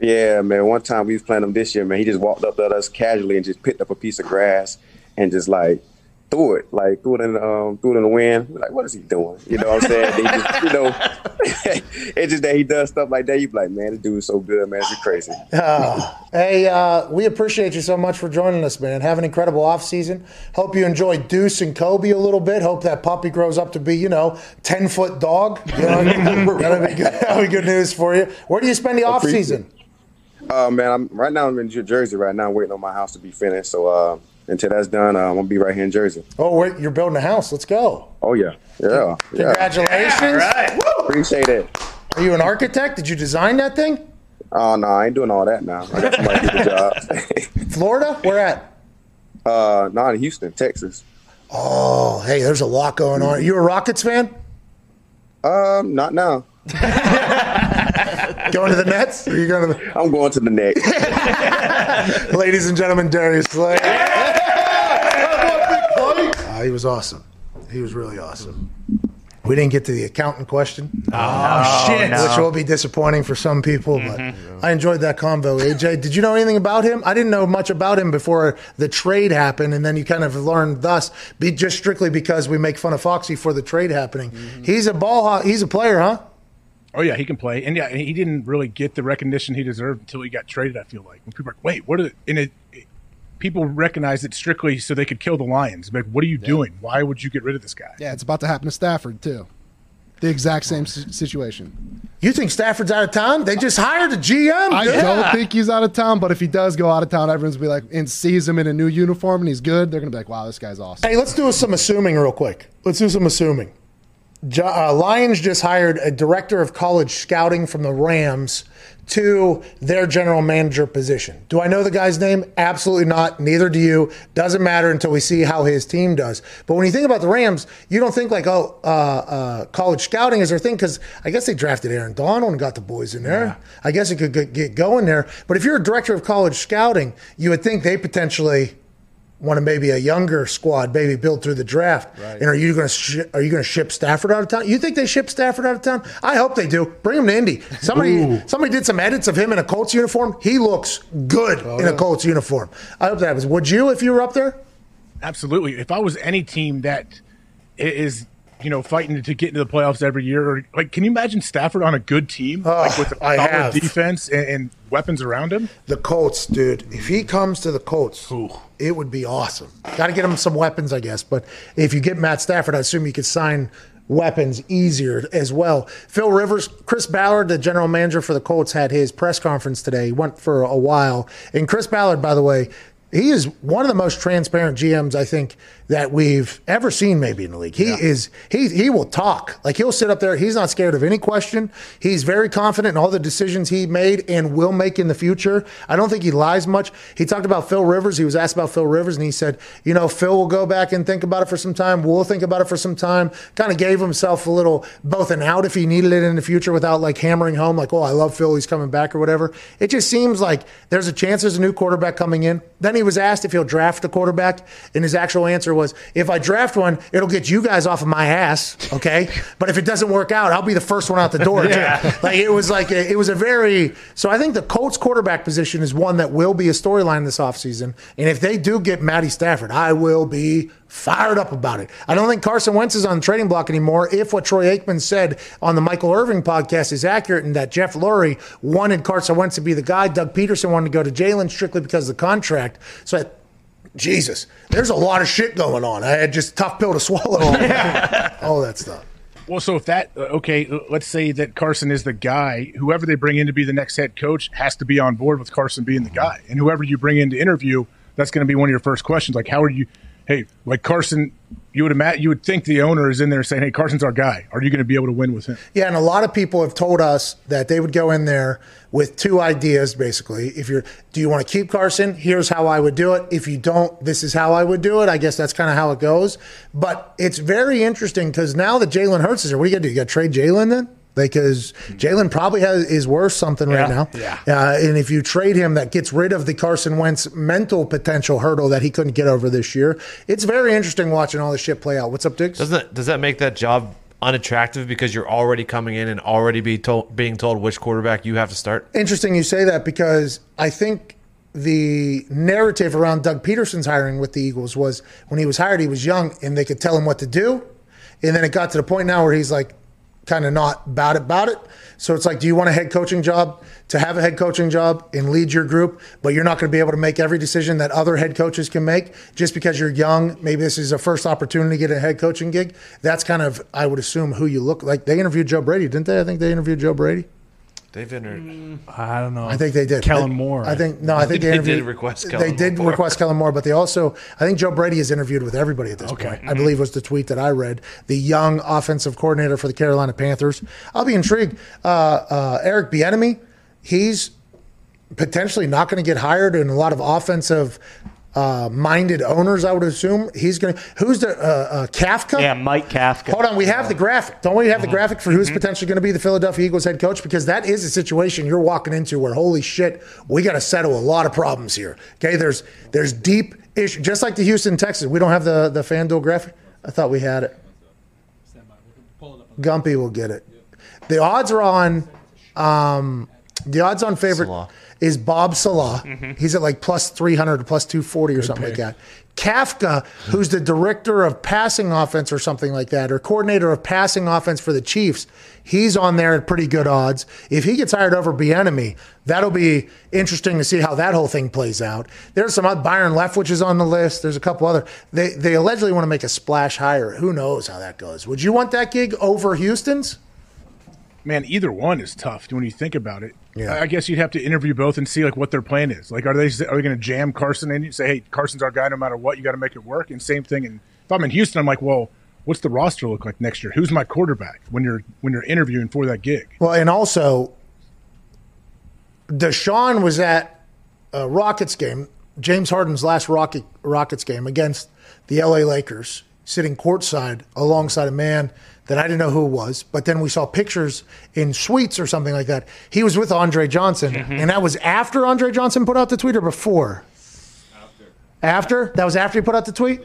Yeah, man. One time we was playing him this year, man. He just walked up to us casually and just picked up a piece of grass and just like threw it, like threw it in, um, threw it in the wind. Like, what is he doing? You know what I'm saying? Just, you know, <laughs> it's just that he does stuff like that. You be like, man, this dude is so good, man. It's crazy. Uh, hey, uh, we appreciate you so much for joining us, man. Have an incredible off season. Hope you enjoy Deuce and Kobe a little bit. Hope that puppy grows up to be, you know, ten foot dog. You know, <laughs> that'll be good. That'll be good news for you. Where do you spend the off season? Uh, man, I'm right now. I'm in New Jersey right now, waiting on my house to be finished. So uh, until that's done, uh, I'm gonna be right here in Jersey. Oh, wait, you're building a house. Let's go. Oh yeah, yeah, yeah. Congratulations. Appreciate it. Are you an architect? Did you design that thing? Oh no, I ain't doing all that now. I got somebody to do the job. <laughs> Florida? Where at? uh, not in Houston, Texas. Oh, hey, there's a lot going on. Are You a Rockets fan? Um, not now. <laughs> Going to the Nets? Are you going to the I'm going to the next. <laughs> Ladies and gentlemen, Darius Slay. He was awesome. He was really awesome. We didn't get to the accountant question. Oh, uh, shit. Which will be disappointing for some people, but mm-hmm. I enjoyed that convo. AJ, did you know anything about him? I didn't know much about him before the trade happened, and then you kind of learned thus, be just strictly because we make fun of Foxy for the trade happening. Mm-hmm. He's a ball. ho- He's a player, huh? Oh yeah, he can play, and yeah, he didn't really get the recognition he deserved until he got traded. I feel like when people are like, "Wait, what?" Are, and it, it- people recognize it strictly so they could kill the Lions. Like, what are you doing? Why would you get rid of this guy? Yeah, it's about to happen to Stafford too. The exact same situation. You think Stafford's out of town? They just hired a GM. I dude. don't think he's out of town, but if he does go out of town, everyone's gonna be like, and sees him in a new uniform and he's good, they're gonna be like, wow, this guy's awesome. Hey, let's do some assuming real quick. Let's do some assuming. Uh, Lions just hired a director of college scouting from the Rams to their general manager position. Do I know the guy's name? Absolutely not. Neither do you. Doesn't matter until we see how his team does. But when you think about the Rams, you don't think like, oh, uh, uh, college scouting is their thing because I guess they drafted Aaron Donald and got the boys in there. I guess it could get- get going there. But if you're a director of college scouting, you would think they potentially want to maybe a younger squad, maybe build through the draft. Right. And are you going to sh- are you going to ship Stafford out of town? You think they ship Stafford out of town? I hope they do. Bring him to Indy. Somebody somebody did some edits of him in a Colts uniform. He looks good oh, in a Colts uniform. I hope that happens. Would you if you were up there? Absolutely. If I was any team that is, you know, fighting to get into the playoffs every year, or like, can you imagine Stafford on a good team, like with a I solid have. defense and, and weapons around him? The Colts, dude. If he comes to the Colts, it would be awesome. Got to get him some weapons, I guess. But if you get Matt Stafford, I assume you could sign weapons easier as well. Phil Rivers, Chris Ballard, the general manager for the Colts, had his press conference today. He went for a while. And Chris Ballard, by the way, He is one of the most transparent GMs I think that we've ever seen, maybe in the league. He is he he will talk like he'll sit up there. He's not scared of any question. He's very confident in all the decisions he made and will make in the future. I don't think he lies much. He talked about Phil Rivers. He was asked about Phil Rivers, and he said, you know, Phil will go back and think about it for some time. We'll think about it for some time. Kind of gave himself a little both an out if he needed it in the future without like hammering home like, oh, I love Phil. He's coming back or whatever. It just seems like there's a chance there's a new quarterback coming in. Then he was asked if he'll draft a quarterback, and his actual answer was, if I draft one, it'll get you guys off of my ass, okay? <laughs> but if it doesn't work out, I'll be the first one out the door. <laughs> too." Like it was like a, it was a very so I think the Colts quarterback position is one that will be a storyline this offseason. And if they do get Matty Stafford, I will be fired up about it. I don't think Carson Wentz is on the trading block anymore. If what Troy Aikman said on the Michael Irvin podcast is accurate and that Jeff Lurie wanted Carson Wentz to be the guy, Doug Pederson wanted to go to Jalen strictly because of the contract. So I, Jesus, there's a lot of shit going on. I had just tough pill to swallow. <laughs> All that stuff. Well, so if that uh, okay, uh, let's say that Carson is the guy. Whoever they bring in to be the next head coach has to be on board with Carson being the guy, and whoever you bring in to interview, that's going to be one of your first questions. Like, how are you? Hey, like Carson, you would imagine, you would think the owner is in there saying, "Hey, Carson's our guy. Are you going to be able to win with him?" Yeah, and a lot of people have told us that they would go in there with two ideas basically. If you're do you want to keep Carson? Here's how I would do it. If you don't, this is how I would do it. I guess that's kind of how it goes. But it's very interesting because now that Jalen Hurts is here, what do you got to do? You got to trade Jalen then? Because Jalen probably has, is worth something right now. Yeah. Uh, and if you trade him, that gets rid of the Carson Wentz mental potential hurdle that he couldn't get over this year. It's very interesting watching all this shit play out. What's up, Diggs? Doesn't that, does that make that job unattractive because you're already coming in and already be told, being told which quarterback you have to start? Interesting you say that because I think the narrative around Doug Pederson's hiring with the Eagles was when he was hired, he was young and they could tell him what to do. And then it got to the point now where he's like kind of not it, about it. So it's like, do you want a head coaching job to have a head coaching job and lead your group, but you're not going to be able to make every decision that other head coaches can make just because you're young? Maybe this is a first opportunity to get a head coaching gig. That's kind of, I would assume, who you look like. They interviewed Joe Brady, didn't they? I think they interviewed Joe Brady. They've entered. Mm. I don't know. I think they did. Kellen I- Moore. I think no. I think they, They interviewed, did request They Kellen did Moore. request Kellen Moore, but they also. I think Joe Brady is interviewed with everybody at this Okay. point. I believe was the tweet that I read. The young offensive coordinator for the Carolina Panthers. I'll be intrigued. Uh, uh, Eric Bieniemy, he's potentially not going to get hired in a lot of offensive. Uh, minded owners, I would assume he's going to. Who's the uh, uh, Kafka? Yeah, Mike Kafka. Hold on, we have the graphic. Don't we have the graphic for who's potentially going to be the Philadelphia Eagles head coach? Because that is a situation you're walking into where holy shit, we got to settle a lot of problems here. Okay, there's there's deep issue, just like the Houston Texas. We don't have the the FanDuel graphic. I thought we had it. Gumpy will get it. The odds are on. Um, the odds on favorite Saleh. Is Bob Saleh. Mm-hmm. He's at like plus 300 or plus 240 or something like that. Kafka, who's the director of passing offense or something like that, or coordinator of passing offense for the Chiefs, he's on there at pretty good odds. If he gets hired over Bieniemy, that'll be interesting to see how that whole thing plays out. There's some other, Byron Leftwich is on the list. There's a couple other. They they allegedly want to make a splash hire. Who knows how that goes? Would you want that gig over Houston's? Man, either one is tough when you think about it. Yeah. I guess you'd have to interview both and see like what their plan is. Like, are they are they going to jam Carson in? You say, hey, Carson's our guy no matter what. You got to make it work. And same thing. And if I'm in Houston, I'm like, well, what's the roster look like next year? Who's my quarterback when you're when you're interviewing for that gig? Well, and also, Deshaun was at a Rockets game, James Harden's last Rocket, Rockets game against the LA Lakers, sitting courtside alongside a man that I didn't know who it was, but then we saw pictures in suites or something like that. He was with Andre Johnson, mm-hmm. and that was after Andre Johnson put out the tweet or before? After? That was after he put out the tweet?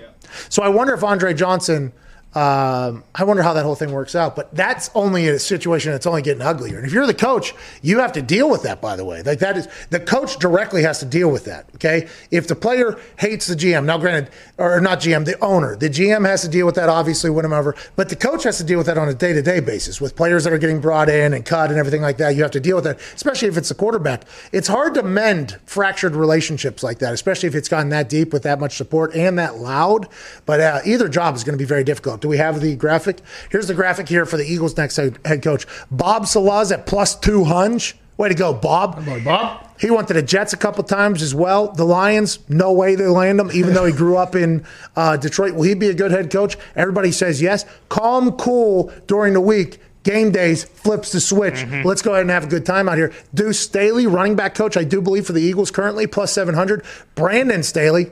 So I wonder if Andre Johnson, um, I wonder how that whole thing works out. But that's only a situation that's only getting uglier. And if you're the coach, you have to deal with that, by the way. Like that is, the coach directly has to deal with that, okay? If the player hates the GM, now granted, or not GM, the owner, the GM has to deal with that, obviously, over. But the coach has to deal with that on a day to day basis with players that are getting brought in and cut and everything like that. You have to deal with that, especially if it's a quarterback. It's hard to mend fractured relationships like that, especially if it's gotten that deep with that much support and that loud. But uh, either job is going to be very difficult. Do we have the graphic? Here's the graphic here for the Eagles' next head coach. Bob Saleh's at plus 200. Way to go, Bob. Bob. He went to the Jets a couple times as well. The Lions, no way they land him, even though he grew up in uh, Detroit. Will he be a good head coach? Everybody says yes. Calm, cool during the week. Game days flips the switch. Let's go ahead and have a good time out here. Deuce Staley, running back coach, I do believe for the Eagles currently, plus 700. Brandon Staley,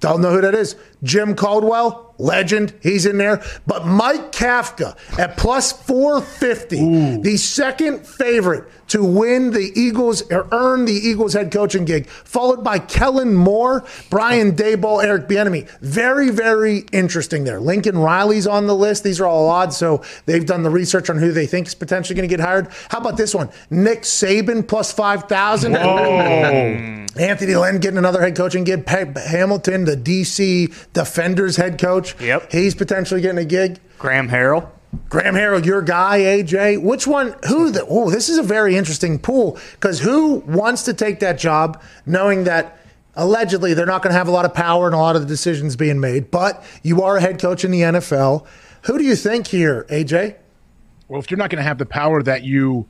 don't know who that is. Jim Caldwell, legend. He's in there. But Mike Kafka at plus 450, the second favorite to win the Eagles or earn the Eagles head coaching gig, followed by Kellen Moore, Brian Daboll, Eric Bieniemy. Very, very interesting there. Lincoln Riley's on the list. These are all odds, so they've done the research on who they think is potentially going to get hired. How about this one? Nick Saban plus 5,000. Anthony Lynn getting another head coaching gig. Pep Hamilton, the DC Defenders head coach. Yep. He's potentially getting a gig. Graham Harrell. Graham Harrell, your guy, AJ. Which one? Who? The, oh, this is a very interesting pool because who wants to take that job knowing that allegedly they're not going to have a lot of power and a lot of the decisions being made, but you are a head coach in the NFL. Who do you think here, AJ? Well, if you're not going to have the power that you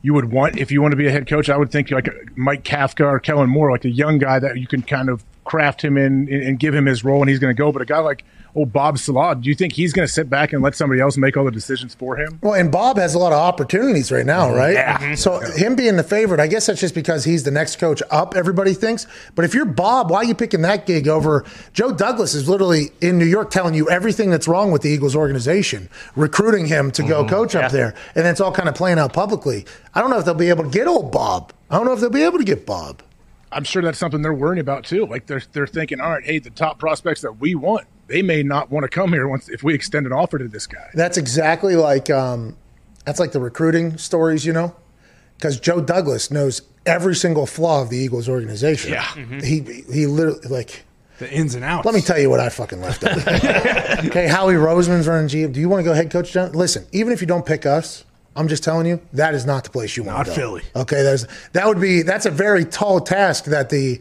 you would want if you want to be a head coach, I would think like Mike Kafka or Kellen Moore, like a young guy that you can kind of craft him in and, and give him his role, and he's going to go. But a guy like old Bob Saleh, do you think he's going to sit back and let somebody else make all the decisions for him? Well, and Bob has a lot of opportunities right now, right? Yeah. So him being the favorite, I guess that's just because he's the next coach up. Everybody thinks. But if you're Bob, why are you picking that gig over Joe Douglas? Is literally in New York telling you everything that's wrong with the Eagles organization, recruiting him to go mm-hmm. coach up there, and it's all kind of playing out publicly. I don't know if they'll be able to get old Bob. I don't know if they'll be able to get Bob. I'm sure that's something they're worrying about too. Like they're they're thinking, all right, hey, the top prospects that we want, they may not want to come here once if we extend an offer to this guy. That's exactly like um, that's like the recruiting stories, you know, because Joe Douglas knows every single flaw of the Eagles organization. Yeah. he he literally like. The ins and outs. Let me tell you what I fucking left out. <laughs> okay, Howie Roseman's running GM. Do you want to go head coach? John? Listen, even if you don't pick us, I'm just telling you that is not the place you want Not to go. Philly. Okay, that's that would be that's a very tall task that the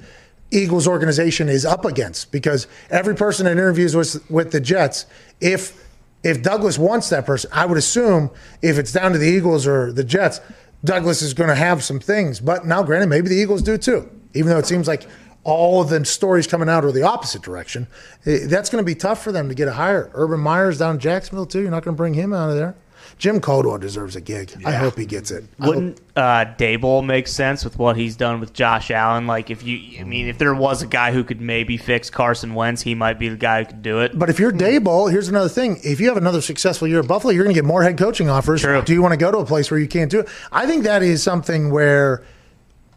Eagles organization is up against because every person that interviews with with the Jets, if if Douglas wants that person, I would assume if it's down to the Eagles or the Jets, Douglas is going to have some things. But now, granted, maybe the Eagles do too, even though it seems like all of the stories coming out are the opposite direction. Eh, That's going to be tough for them to get a hire. Urban Meyer's down in Jacksonville too. You're not going to bring him out of there. Jim Caldwell deserves a gig. I hope he gets it. Wouldn't uh, Daboll make sense with what he's done with Josh Allen? Like, if you, I mean, if there was a guy who could maybe fix Carson Wentz, he might be the guy who could do it. But if you're Daboll, here's another thing. If you have another successful year at Buffalo, you're going to get more head coaching offers. True. Do you want to go to a place where you can't do it? I think that is something where,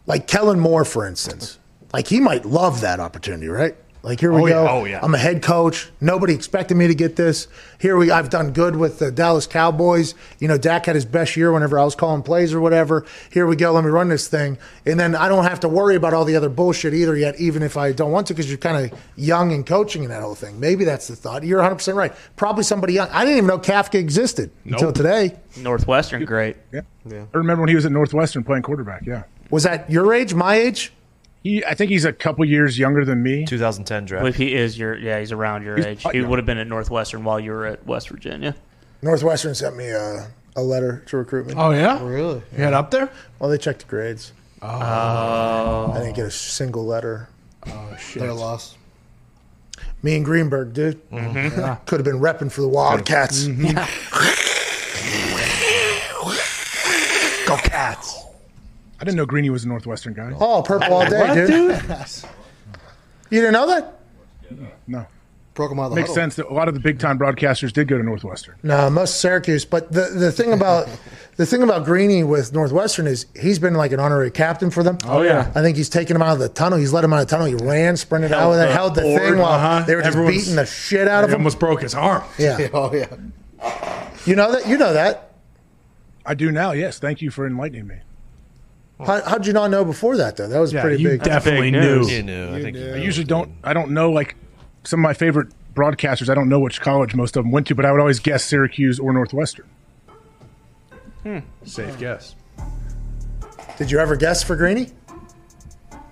like Kellen Moore, for instance, like he might love that opportunity, right? Like here we Oh, yeah. go. Oh, yeah. I'm a head coach. Nobody expected me to get this. Here we. I've done good with the Dallas Cowboys. You know, Dak had his best year whenever I was calling plays or whatever. Here we go. Let me run this thing, and then I don't have to worry about all the other bullshit either yet. Even if I don't want to, because you're kind of young and coaching and that whole thing. Maybe that's the thought. You're 100 percent right. Probably somebody young. I didn't even know Kafka existed until today. Northwestern, great. Yeah. Yeah. I remember when he was at Northwestern playing quarterback. Yeah. Was that your age? My age? He, I think he's a couple years younger than me. 2010 draft. Well, if he is your, yeah, he's around your He's- age. He yeah. would have been at Northwestern while you were at West Virginia. Northwestern sent me a, a letter to recruit me. Oh yeah, Really? you had up there. Well, they checked the grades. Oh, I didn't get a single letter. Oh shit! They're lost. Me and Greenberg, dude. Mm-hmm. Could have been repping for the Wildcats. <laughs> Go Cats. I didn't know Greeny was a Northwestern guy. Oh, purple all day, dude. dude? You didn't know that? No. Broke them out of the Makes huddle. sense that a lot of the big time broadcasters did go to Northwestern. No, most Syracuse. But the, the thing about <laughs> the thing about Greeny with Northwestern is he's been like an honorary captain for them. Oh, yeah. I think he's taken him out of the tunnel. He's let him out of the tunnel. He ran, sprinted out with it, the held the board. thing while Uh-huh. they were just Everyone's- beating the shit out of He him. almost broke his arm. Yeah, <laughs> Oh yeah. you know that. You know that. I do now. Yes. Thank you for enlightening me. How, how'd you not know before that though? That was Yeah, pretty you big. definitely big knew. news. You knew. I think you I usually don't. I don't know like some of my favorite broadcasters. I don't know which college most of them went to, but I would always guess Syracuse or Northwestern. Hmm. Safe guess. Did you ever guess for Greeny?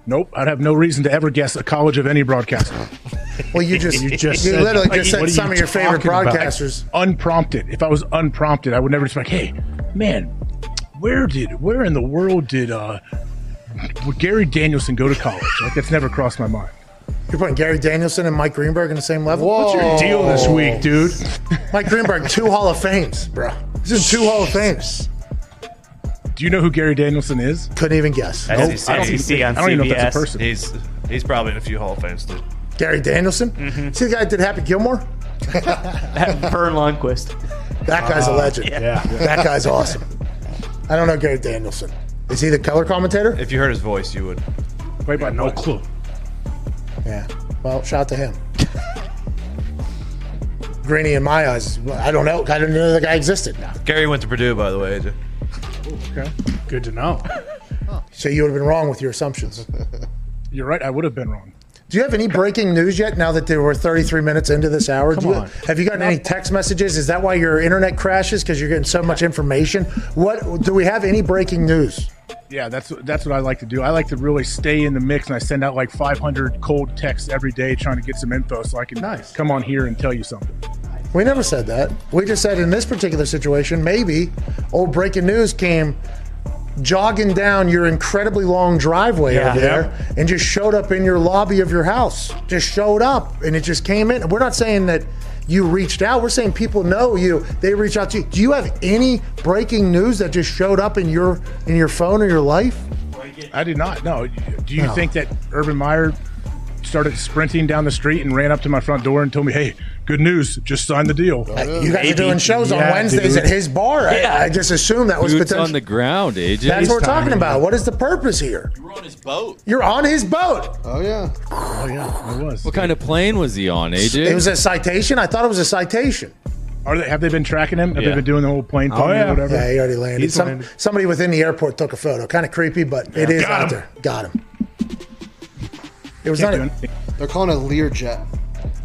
Nope. I'd have no reason to ever guess a college of any broadcaster. <laughs> Well, you just You you, just said- literally just what said some you of your favorite talking about? broadcasters. Unprompted. If I was unprompted, I would never just be like, "Hey, man, where did where in the world did uh would Gary Danielson go to college? Like that's never crossed my mind. You're putting Gary Danielson and Mike Greenberg in the same level. What's your deal this week, dude? <laughs> Mike Greenberg, two Hall of Fames, bro. This is two Hall of Fames. Do you know who Gary Danielson is? Couldn't even guess. Nope. I don't, even, I don't even know if that's a person. He's he's probably in a few Hall of Fames too. Gary Danielson. Mm-hmm. See the guy that did Happy Gilmore? <laughs> Verne Lundquist. That guy's a Uh, legend. yeah. That guy's awesome. I don't know Gary Danielson. Is he the color commentator? If you heard his voice, you would. Wait, but no clue. Yeah. Well, shout out to him. Greeny in my eyes. I don't know. I didn't know the guy existed. Gary went to Purdue, by the way. AJ. Okay, good to know. So you would have been wrong with your assumptions. You're right. I would have been wrong. Do you have any breaking news yet? Now that were 33 minutes into this hour, Come Do you- on. have you gotten any text messages? Is that why your internet crashes? Because you're getting so much information. What do we have? Any breaking news? Yeah, that's that's what I like to do. I like to really stay in the mix, and I send out like 500 cold texts every day trying to get some info, so I can nice. come on here and tell you something. We never said that. We just said in this particular situation, maybe old breaking news came jogging down your incredibly long driveway Yeah. over there and just showed up in your lobby of your house. Just showed up and it just came in. We're not saying that you reached out. We're saying people know you. They reach out to you. Do you have any breaking news that just showed up in your in your phone or your life? I did not. No. Do you No. think that Urban Meyer started sprinting down the street and ran up to my front door and told me, "Hey, good news, just signed the deal"? Oh, you guys are doing shows on Yeah, Wednesdays dude. at his bar. I- Yeah. I, just assumed that was Boots potential. on the ground, AJ. That's what we're talking timing, about. What is the purpose here? We're on his boat. You're on his boat. Oh yeah. Oh yeah, it was. What kind of plane was he on, AJ? It was a citation. I thought it was a citation. Are they? Have they been tracking him? Have Yeah. they been doing the whole plane thing Oh, yeah. or whatever? Yeah, he already landed. He's Some, landed. Somebody within the airport took a photo. Kind of creepy, but it is Got out him. there. Got him. It was Can't do not anything. They're calling it a Learjet.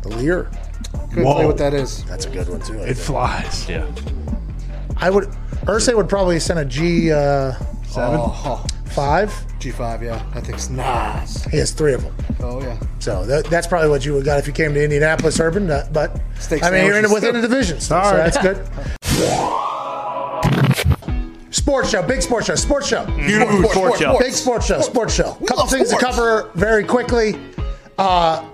a, a Lear. Couldn't tell you what that is. That's a good one too. I, It think. flies. Yeah. I would. Irsay would probably send a G uh, Seven. Oh, five. G5, yeah. That thing's nice. He has three of them. Oh yeah. So that, that's probably what you would got if you came to Indianapolis Urban. uh, But Steak I mean, you're in sandwiches. within a division, so All right. that's good. Sports show, big sports show, sports show, Huge sports show. big sports show, sports show. Couple love things sports. to cover very quickly. Uh,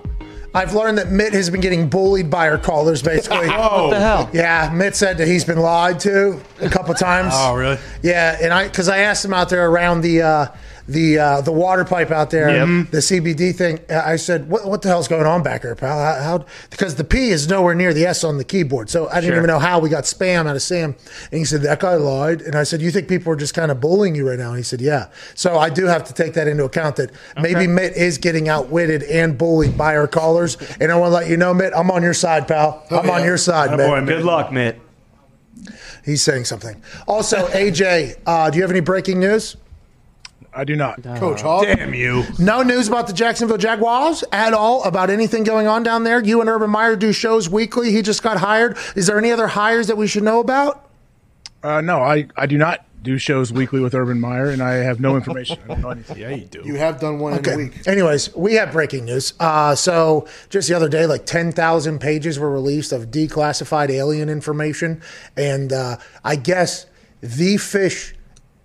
I've learned that Mitt has been getting bullied by our callers, basically. <laughs> What the hell? Yeah, Mitt said that he's been lied to a couple times. Oh, really? Yeah, and I because I asked him out there around the uh, the uh, the water pipe out there, Yep. the CBD thing. I said, "What what the hell's going on back there, pal? How, how because the P is nowhere near the S on the keyboard, so I didn't Sure. even know how we got spam out of Sam." And he said that guy lied, and I said, "You think people are just kind of bullying you right now?" And he said, "Yeah." So I do have to take that into account that maybe Mitt is getting outwitted and bullied by our callers, and I want to let you know, Mitt, I'm on your side, pal. I'm on yeah. your side, That Mitt. boy, Good luck, Mitt. He's saying something. Also, AJ, uh, do you have any breaking news? I do not. Coach Hawk. Damn you. No news about the Jacksonville Jaguars at all about anything going on down there. You and Urban Meyer do shows weekly. He just got hired. Is there any other hires that we should know about? Uh, no, I, I do not do shows weekly with Urban Meyer, and I have no information. I don't know anything. Yeah, you do. You have done one in a week. Anyways, we have breaking news. Uh, so just the other day, like 10,000 pages were released of declassified alien information. And uh, I guess the fish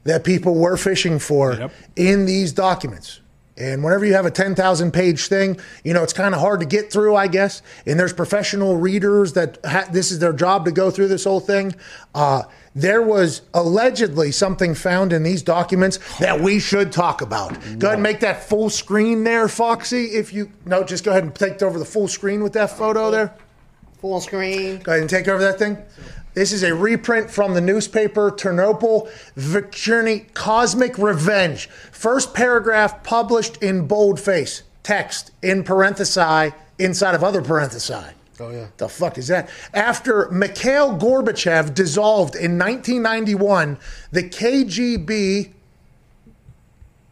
that people were fishing for Yep. in these documents. And whenever you have a 10,000 page thing, you know, it's kind of hard to get through, I guess. And there's professional readers that ha- this is their job to go through this whole thing. Uh, there was allegedly something found in these documents that we should talk about. Go ahead and make that full screen there, Foxy. If you, no, just go ahead and take over the full screen with that photo there. Full screen. Go ahead and take over that thing. This is a reprint from the newspaper Ternopil Victory Cosmic Revenge. First paragraph published in boldface, text in parenthesi inside of other parenthesi. Oh yeah. The fuck is that? After Mikhail Gorbachev dissolved in 1991, the KGB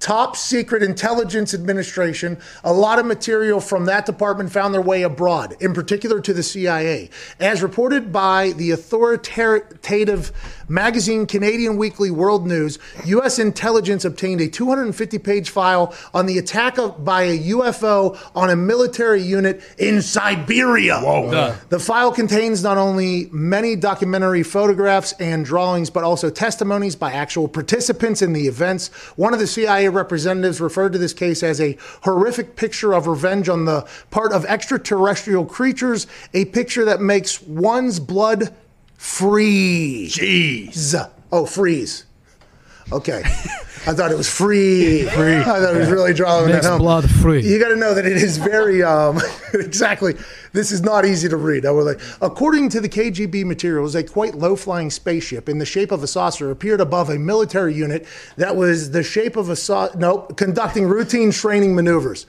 top secret intelligence administration. A lot of material from that department found their way abroad, in particular to the CIA. As reported by the authoritative magazine Canadian Weekly World News, U.S. intelligence obtained a 250 page file on the attack of, by a UFO on a military unit in Siberia. Whoa. The file contains not only many documentary photographs and drawings, but also testimonies by actual participants in the events. One of the CIA representatives referred to this case as a horrific picture of revenge on the part of extraterrestrial creatures, a picture that makes one's blood freeze. Jeez. Oh, freeze. Okay. I thought it was free. <laughs> free. I thought it was really drawing that Makes home. blood free. You got to know that it is very um, <laughs> exactly. This is not easy to read. I would like, according to the KGB materials, a quite low-flying spaceship in the shape of a saucer appeared above a military unit that was the shape of a sau- no conducting routine training maneuvers.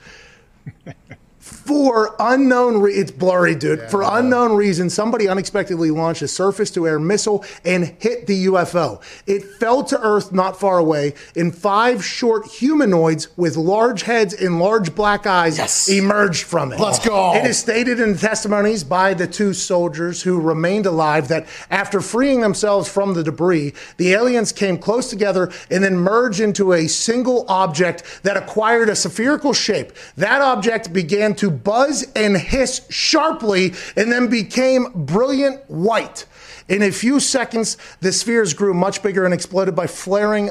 For unknown, re- it's blurry, dude. For unknown reasons, somebody unexpectedly launched a surface-to-air missile and hit the UFO. It fell to Earth not far away, and five short humanoids with large heads and large black eyes emerged from it. Let's go. It is stated in the testimonies by the two soldiers who remained alive that after freeing themselves from the debris, the aliens came close together and then merged into a single object that acquired a spherical shape. That object began to buzz and hiss sharply and then became brilliant white. In a few seconds, the spheres grew much bigger and exploded by flaring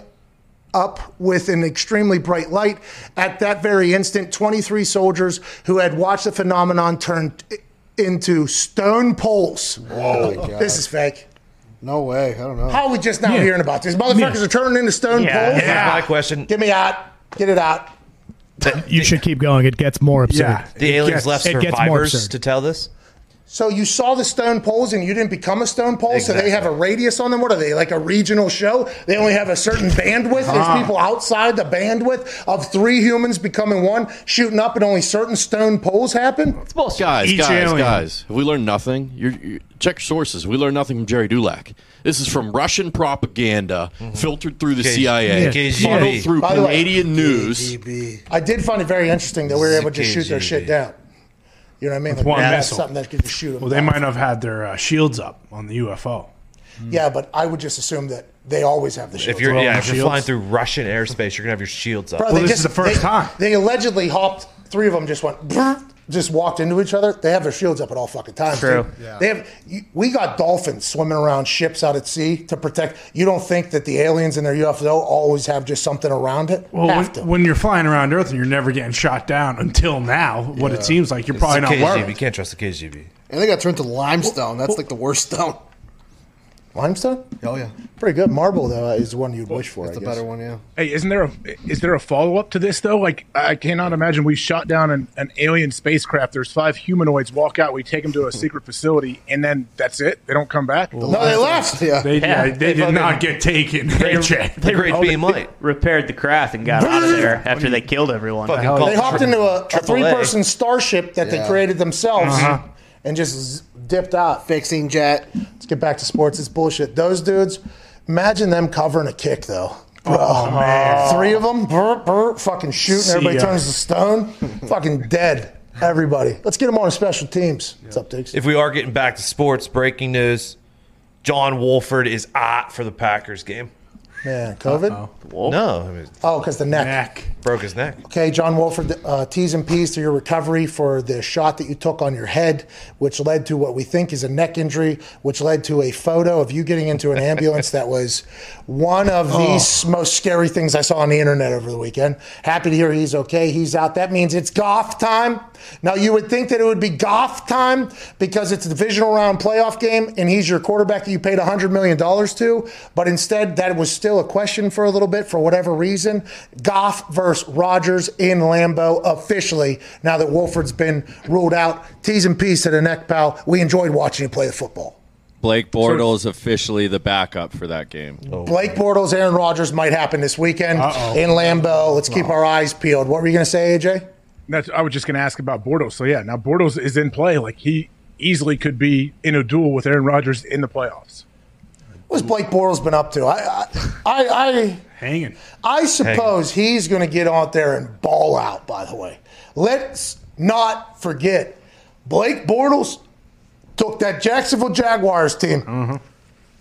up with an extremely bright light. At that very instant, 23 soldiers who had watched the phenomenon turned into stone poles. Whoa. Oh <laughs> this is fake. No way. I don't know. How are we just now Yeah. hearing about this? Motherfuckers are turning into stone Yeah, poles? here's my question. Get me out. Get it out. You should keep going. It gets more absurd. The aliens left it gets more survivors to tell this. So you saw the stone poles and you didn't become a stone pole, so they have a radius on them. What are they, like a regional show? They only have a certain bandwidth. Ah. There's people outside the bandwidth of three humans becoming one, shooting up, and only certain stone poles happen? It's Guys, Each guys, alien. guys. Have we learned nothing? You're, you check your sources. We learned nothing from Jerry Dulac. This is from Russian propaganda filtered through the K- CIA, Yeah. KGB. funneled through By the way- Canadian news. I did find it very interesting that we were able to shoot their shit down. You know what I mean? With one that's missile. something that could shoot them Well, they down. might have had their uh, shields up on the UFO. Yeah, but I would just assume that they always have the shields. If you're up. yeah, if you're shields. flying through Russian airspace, you're gonna have your shields up. Bro, Well, they this just- is the first they- time. They allegedly hopped. Three of them just went, brrr, <laughs> just walked into each other. They have their shields up at all fucking times. True. dude. They have. you- We got dolphins swimming around ships out at sea to protect. You don't think that the aliens in their UFO always have just something around it? Well, when, when you're flying around Earth and you're never getting shot down until now, what it seems like, you're It's probably not KGB. worried. You can't trust the KGB. And they got turned to limestone. That's like the worst stone. Limestone? Oh yeah, Pretty good. Marble though is the one you'd wish for. that's I the guess. better one. Yeah. Hey, isn't there a is there a follow up to this though? Like, I cannot imagine we shot down an, an alien spacecraft. There's five humanoids walk out. We take them to a secret <laughs> facility, and then that's it. They don't come back. No, they left. Yeah. They, Yeah, yeah, they, they did fucking- not get taken. They, <laughs> checked. They Great re- beam light. <laughs> repaired the craft and got out of there after they killed everyone. Fucking hell call They hopped into a, a three-person starship that they created themselves Uh-huh. And just z- dipped out. Fixing jet. Let's get back to sports. It's bullshit. Those dudes, imagine them covering a kick though. Bro, Oh, man. Three of them, brr, brr, fucking shooting. See Everybody ya. turns to stone. <laughs> fucking dead. Everybody. Let's get them on special teams. What's up, Diggs? If we are getting back to sports, breaking news: John Wolford is out for the Packers game. Man, COVID? No, I mean, Oh, because the neck. Neck. Broke his neck. Okay, John Wolford, uh, T's and P's to your recovery for the shot that you took on your head, which led to what we think is a neck injury, which led to a photo of you getting into an ambulance that was one of the most scary things I saw on the internet over the weekend. Happy to hear he's okay. He's out. That means it's Goff time. Now, you would think that it would be Goff time because it's a divisional round playoff game and he's your quarterback that you paid $100 million to, but instead, that was still a question for a little bit for whatever reason. Goff versus Rodgers in Lambeau officially now that Wolford's been ruled out. T's and P's to the neck, pal. We enjoyed watching you play the football. Blake Bortles officially the backup for that game. Oh, Blake Bortles, Aaron Rodgers might happen this weekend Uh-oh. in Lambeau. Let's keep our eyes peeled. What were you going to say, AJ? That's, I was just going to ask about Bortles. So yeah, now Bortles is in play. Like he easily could be in a duel with Aaron Rodgers in the playoffs. What's Blake Bortles been up to? I, I, I, I hanging. I suppose he's going to get out there and ball out. By the way, let's not forget Blake Bortles took that Jacksonville Jaguars team. Mm-hmm.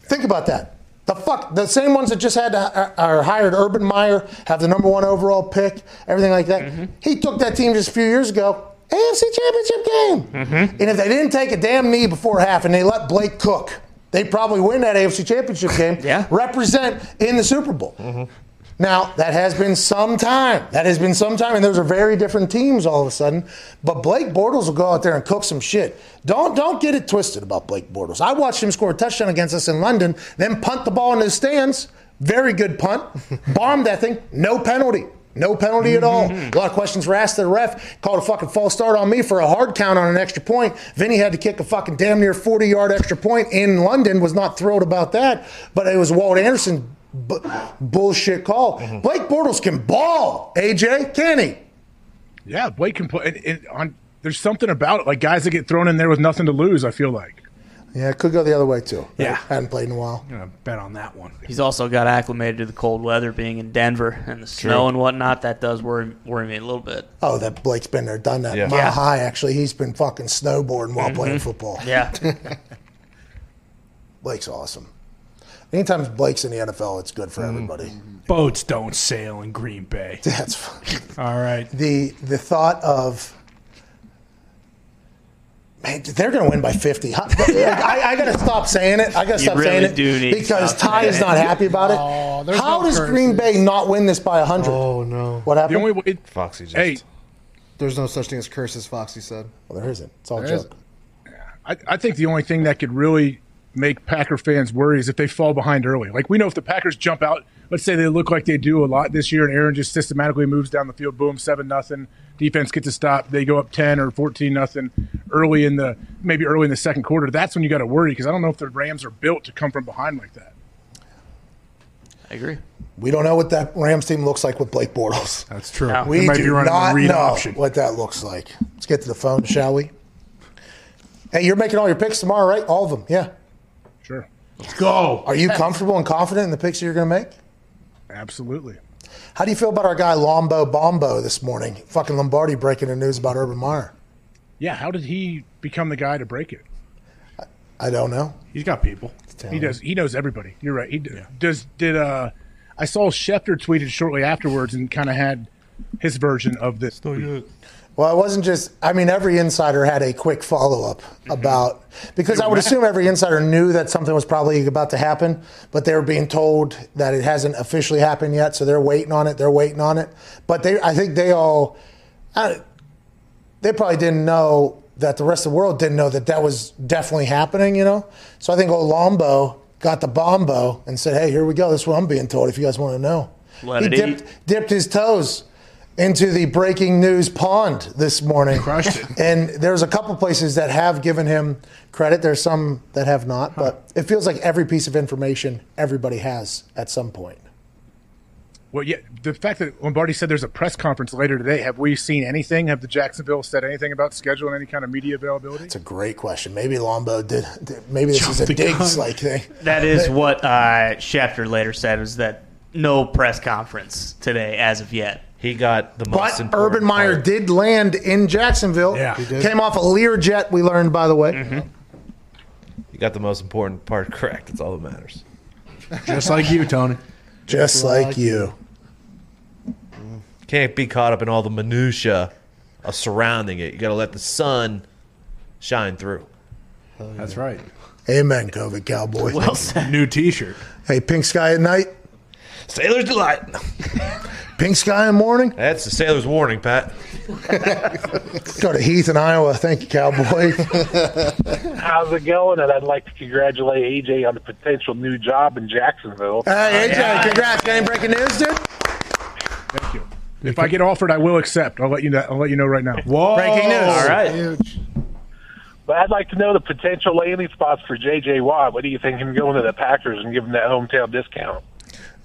Think about that. The fuck, the same ones that just had to, uh, or hired Urban Meyer, have the number one overall pick, everything like that. Mm-hmm. He took that team just a few years ago, AFC Championship game. Mm-hmm. And if they didn't take a damn knee before half and they let Blake cook, they probably win that AFC Championship <laughs> game. yeah. Represent in the Super Bowl. Mm-hmm. Now that has been some time. That has been some time, and those are very different teams all of a sudden. But Blake Bortles will go out there and cook some shit. Don't don't get it twisted about Blake Bortles. I watched him score a touchdown against us in London, then punt the ball in the stands. Very good punt. <laughs> Bombed that thing. No penalty. No penalty at all. Mm-hmm. A lot of questions were asked to the ref. Called a fucking false start on me for a hard count on an extra point. Vinny had to kick a fucking damn near 40 yard extra point in London. Was not thrilled about that. But it was Walt Anderson bu- bullshit call. Mm-hmm. Blake Bortles can ball. AJ, can he? Yeah, Blake can play. It, it, on, there's something about it, like guys that get thrown in there with nothing to lose. I feel like. Yeah, it could go the other way too. Yeah. I hadn't played in a while. I'm gonna bet on that one. He's also got acclimated to the cold weather, being in Denver and the snow and whatnot. That does worry worry me a little bit. Oh, that Blake's been there, done that. Yeah. Mile Yeah. high, actually. He's been fucking snowboarding while mm-hmm. playing football. Yeah. <laughs> Blake's awesome. Anytime Blake's in the NFL, it's good for mm-hmm. everybody. Boats don't sail in Green Bay. <laughs> That's. All right. The the thought of man, they're going to win by fifty. How- <laughs> I, I got to stop saying it. I got to stop really saying it do need to because Ty is not happy about it. Oh, How no does Green Bay not win this by hundred? Oh no! What happened? The only way, Foxy just. hey, There's no such thing as curses, Foxy said. Well, there isn't. It's all There joke. I, I think the only thing that could really make Packer fans worry is if they fall behind early. Like we know if the Packers jump out, let's say they look like they do a lot this year, and Aaron just systematically moves down the field, boom, seven nothing. Defense gets a stop. They go up ten or fourteen nothing early in the maybe early in the second quarter. That's when you got to worry because I don't know if the Rams are built to come from behind like that. I agree. We don't know what that Rams team looks like with Blake Bortles. That's true. We might do be running not a read know option. what that looks like. Let's get to the phone, shall we? Hey, you're making all your picks tomorrow, right? All of them, yeah. Sure, Let's go. Are you comfortable and confident in the picks you're going to make? absolutely. How do you feel about our guy Lombo Bombo this morning? Fucking Lombardi breaking the news about Urban Meyer. Yeah, how did he become the guy to break it? I don't know. He's got people. He does. He knows everybody. You're right. He d- does. Did uh, I saw Schefter tweeted shortly afterwards and kind of had his version of this. Well, it wasn't just. I mean, every insider had a quick follow up mm-hmm. about because I would assume every insider knew that something was probably about to happen, but they were being told that it hasn't officially happened yet, so they're waiting on it. They're waiting on it, but they. I think they all. I, they probably didn't know that the rest of the world didn't know that that was definitely happening. You know, so I think Olombo got the bombo and said, "Hey, here we go. This is what I'm being told. If you guys want to know." Let he dipped, dipped his toes into the breaking news pond this morning. Crushed it. And there's a couple places that have given him credit. There's some that have not, but it feels like every piece of information everybody has at some point. Well, yeah, the fact that Lombardi said there's a press conference later today. Have we seen anything? Have the Jacksonville said anything about scheduling any kind of media availability? It's a great question. Maybe Lombo did. did- Maybe this is a Jumped Diggs like thing. That is what uh, Schefter later said was that no press conference today as of yet. He got the most important But important Urban Meyer part. did land in Jacksonville. Yeah. He did. Came off a Lear jet, we learned, by the way. Mm-hmm. You got the most important part correct. That's all that matters. Just like you, Tony. Just like you. Can't be caught up in all the minutia of surrounding it. You got to let the sun shine through. That's right. Amen, COVID cowboy. Well said. New T-shirt. hey, pink sky at night, Sailor's delight. <laughs> pink sky in the morning. That's the sailor's warning, Pat. <laughs> Go to Heath in Iowa. Thank you, cowboy. <laughs> How's it going? And I'd like to congratulate AJ on the potential new job in Jacksonville. hey, AJ, uh, congrats. Got any breaking news, dude? Thank you. If I get offered, I will accept. I'll let you know. I'll let you know right now. Whoa. Breaking news. All right. Huge. But I'd like to know the potential landing spots for J.J. Watt. What do you think him going to the Packers and giving that hometown discount?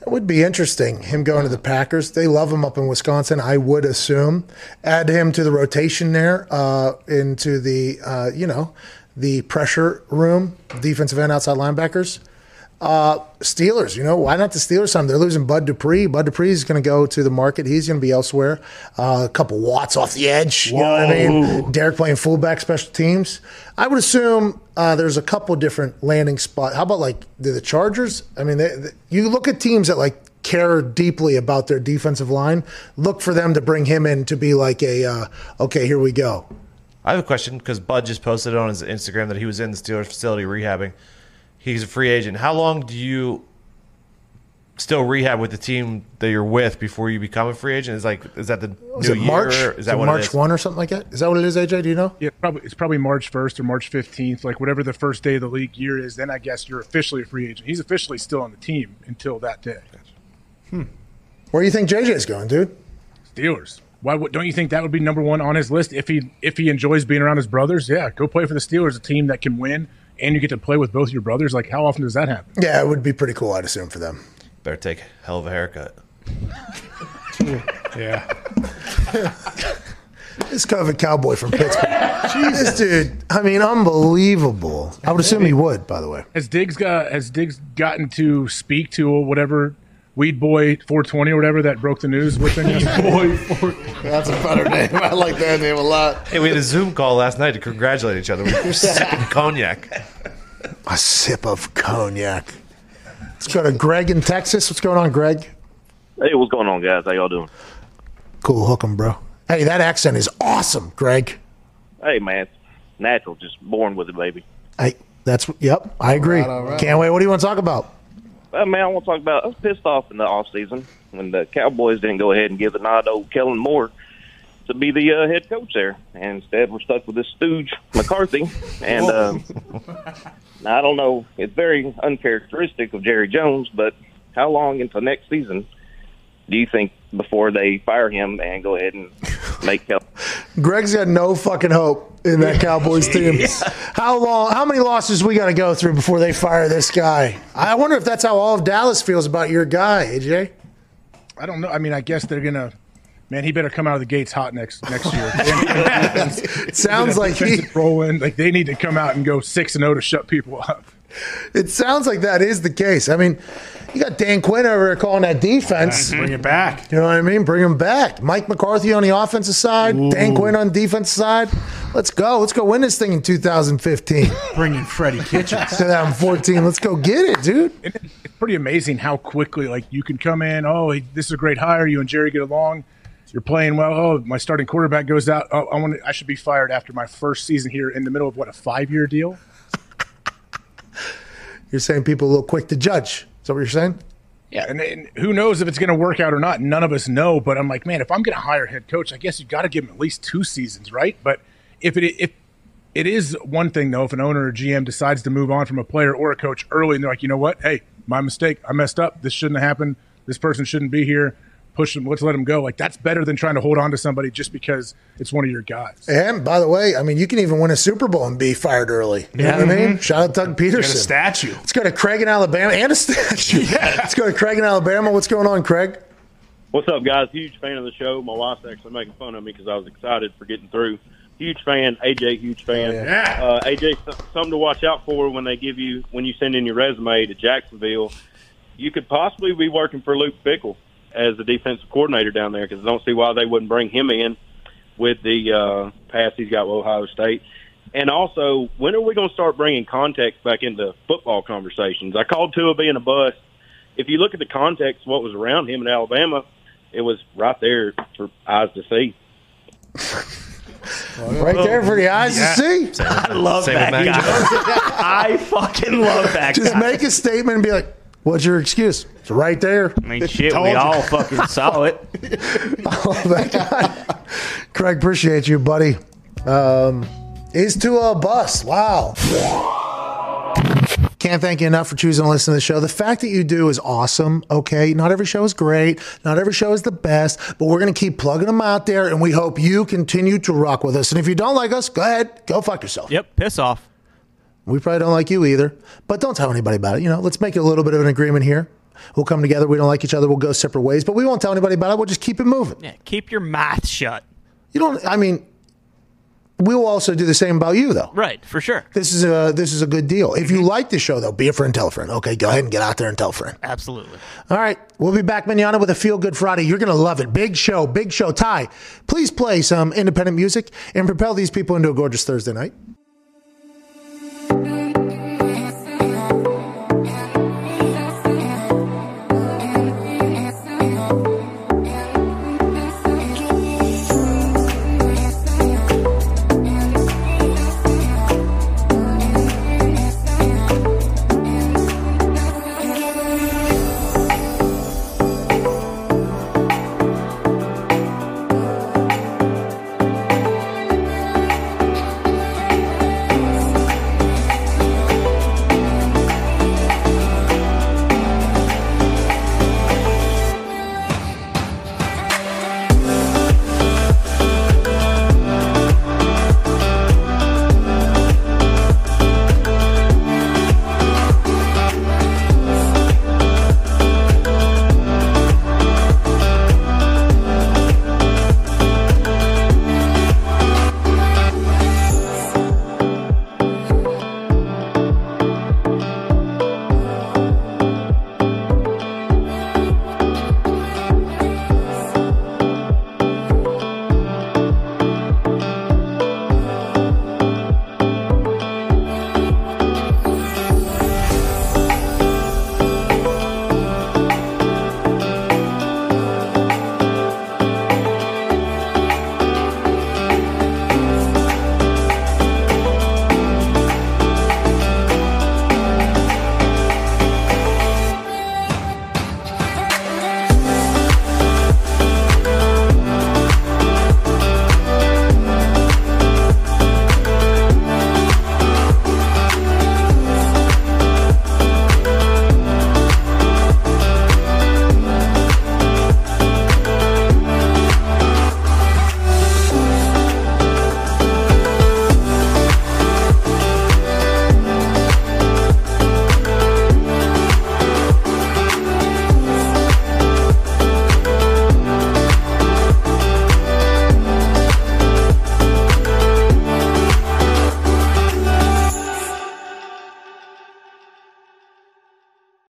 It would be interesting, him going to the Packers. They love him up in Wisconsin, I would assume. Add him to the rotation there, uh, into the, uh, you know, the pressure room, defensive end, outside linebackers. Uh, Steelers, you know, why not the Steelers? Some they're losing Bud Dupree. Bud Dupree is going to go to the market. He's going to be elsewhere. Uh, a couple watts off the edge. You know what I mean? Derek playing fullback, special teams. I would assume uh, there's a couple different landing spots. How about like the, the Chargers? I mean, they, they- you look at teams that like care deeply about their defensive line. Look for them to bring him in to be like a uh, okay, here we go. I have a question because Bud just posted on his Instagram that he was in the Steelers facility rehabbing. He's a free agent. How long do you still rehab with the team that you're with before you become a free agent? Is like is that the Is new it year? March? Is that it what March it is? one or something like that? Is that what it is, AJ? Do you know? Yeah, probably it's probably March first or March fifteenth, like whatever the first day of the league year is. Then I guess you're officially a free agent. He's officially still on the team until that day. Hmm. Where do you think JJ's going, dude? Steelers. Why don't you think that would be number one on his list if he if he enjoys being around his brothers? Yeah, go play for the Steelers, a team that can win, and you get to play with both your brothers. Like, how often does that happen? Yeah, it would be pretty cool, I'd assume, for them. Better take a hell of a haircut. <laughs> yeah. <laughs> This COVID cowboy from Pittsburgh. <laughs> Jesus, dude, I mean, unbelievable. I would assume he would, by the way. Has Diggs got has Diggs gotten to speak to a whatever Weed Boy 420 or whatever that broke the news with him? Boy That's a better name. I like that name a lot. Hey, we had a Zoom call last night to congratulate each other. We were sipping cognac. A sip of cognac. Let's go to Greg in Texas. What's going on, Greg? Hey, what's going on, guys? How y'all doing? Cool, hook 'em, bro. Hey, that accent is awesome, Greg. Hey, man, it's natural, just born with it, baby. Hey, that's yep. I agree. All right, all right. Can't wait. What do you want to talk about? Uh, man, I want to talk about. I was pissed off in the off season when the Cowboys didn't go ahead and give the nod to old Kellen Moore to be the uh, head coach there, and instead we're stuck with this stooge McCarthy. And um, I don't know. It's very uncharacteristic of Jerry Jones, but how long until next season do you think before they fire him and go ahead and make Kellen? <laughs> Greg's got no fucking hope in that Cowboys <laughs> team. How long? How many losses we got to go through before they fire this guy? I wonder if that's how all of Dallas feels about your guy, AJ. I don't know. I mean, I guess they're gonna. Man, he better come out of the gates hot next next year. <laughs> It sounds like he- rolling. Like they need to come out and go six and zero to shut people up. It sounds like that is the case. I mean, you got Dan Quinn over there calling that defense. Bring it back. You know what I mean? Bring him back. Mike McCarthy on the offensive side, Dan Quinn on the defensive side. Let's go. Let's go win this thing in 2015. <laughs> Bring in Freddie Kitchens. 2014. Let's go get it, dude. It's pretty amazing how quickly like you can come in. Oh, this is a great hire. You and Jerry get along. You're playing well. Oh, my starting quarterback goes out. Oh, I want. I should be fired after my first season here in the middle of what a five year deal. You're saying people are a little quick to judge. Is that what you're saying? Yeah, and, and who knows if it's going to work out or not? None of us know. But I'm like, man, if I'm going to hire a head coach, I guess you've got to give him at least two seasons, right? But if it if it is one thing though, if an owner or GM decides to move on from a player or a coach early, and they're like, you know what, hey, my mistake, I messed up. This shouldn't have happened. This person shouldn't be here. Push them. Let's let them go. Like that's better than trying to hold on to somebody just because it's one of your guys. And by the way, I mean, you can even win a Super Bowl and be fired early. You know what I mean? Shout out Doug Pederson. Got a statue. Let's go to Craig in Alabama and a statue. <laughs> yeah. Let's go to Craig in Alabama. What's going on, Craig? What's up, guys? Huge fan of the show. My wife's actually making fun of me because I was excited for getting through. Huge fan. AJ, huge fan. Yeah. Uh, AJ, something to watch out for when they give you when you send in your resume to Jacksonville. You could possibly be working for Luke Fickell as the defensive coordinator down there because I don't see why they wouldn't bring him in with the uh, pass he's got with Ohio State. And also, when are we going to start bringing context back into football conversations? I called Tua being a bust. If you look at the context, of what was around him in Alabama, it was right there for eyes to see. <laughs> Right there for the eyes Yeah. to see. I love Same that guy. <laughs> I fucking love that Just guy. make a statement and be like, what's your excuse? It's right there. I mean, <laughs> shit, we all fucking saw <laughs> it. Craig, appreciate you, buddy. Um, is to a bus. Wow. Can't thank you enough for choosing to listen to the show. The fact that you do is awesome. Okay. Not every show is great. Not every show is the best, but we're going to keep plugging them out there and we hope you continue to rock with us. And if you don't like us, go ahead, go fuck yourself. Yep, piss off. We probably don't like you either, but don't tell anybody about it. You know, let's make a little bit of an agreement here. We'll come together. We don't like each other. We'll go separate ways, but we won't tell anybody about it. We'll just keep it moving. Yeah, keep your mouth shut. You don't, I mean, We will also do the same about you, though. Right, for sure. This is a this is a good deal. If you like the show, though, be a friend, tell a friend. Okay, go ahead and get out there and tell a friend. Absolutely. All right, we'll be back, manana, with a feel good Friday. You're gonna love it. Big show, big show. Ty, please play some independent music and propel these people into a gorgeous Thursday night.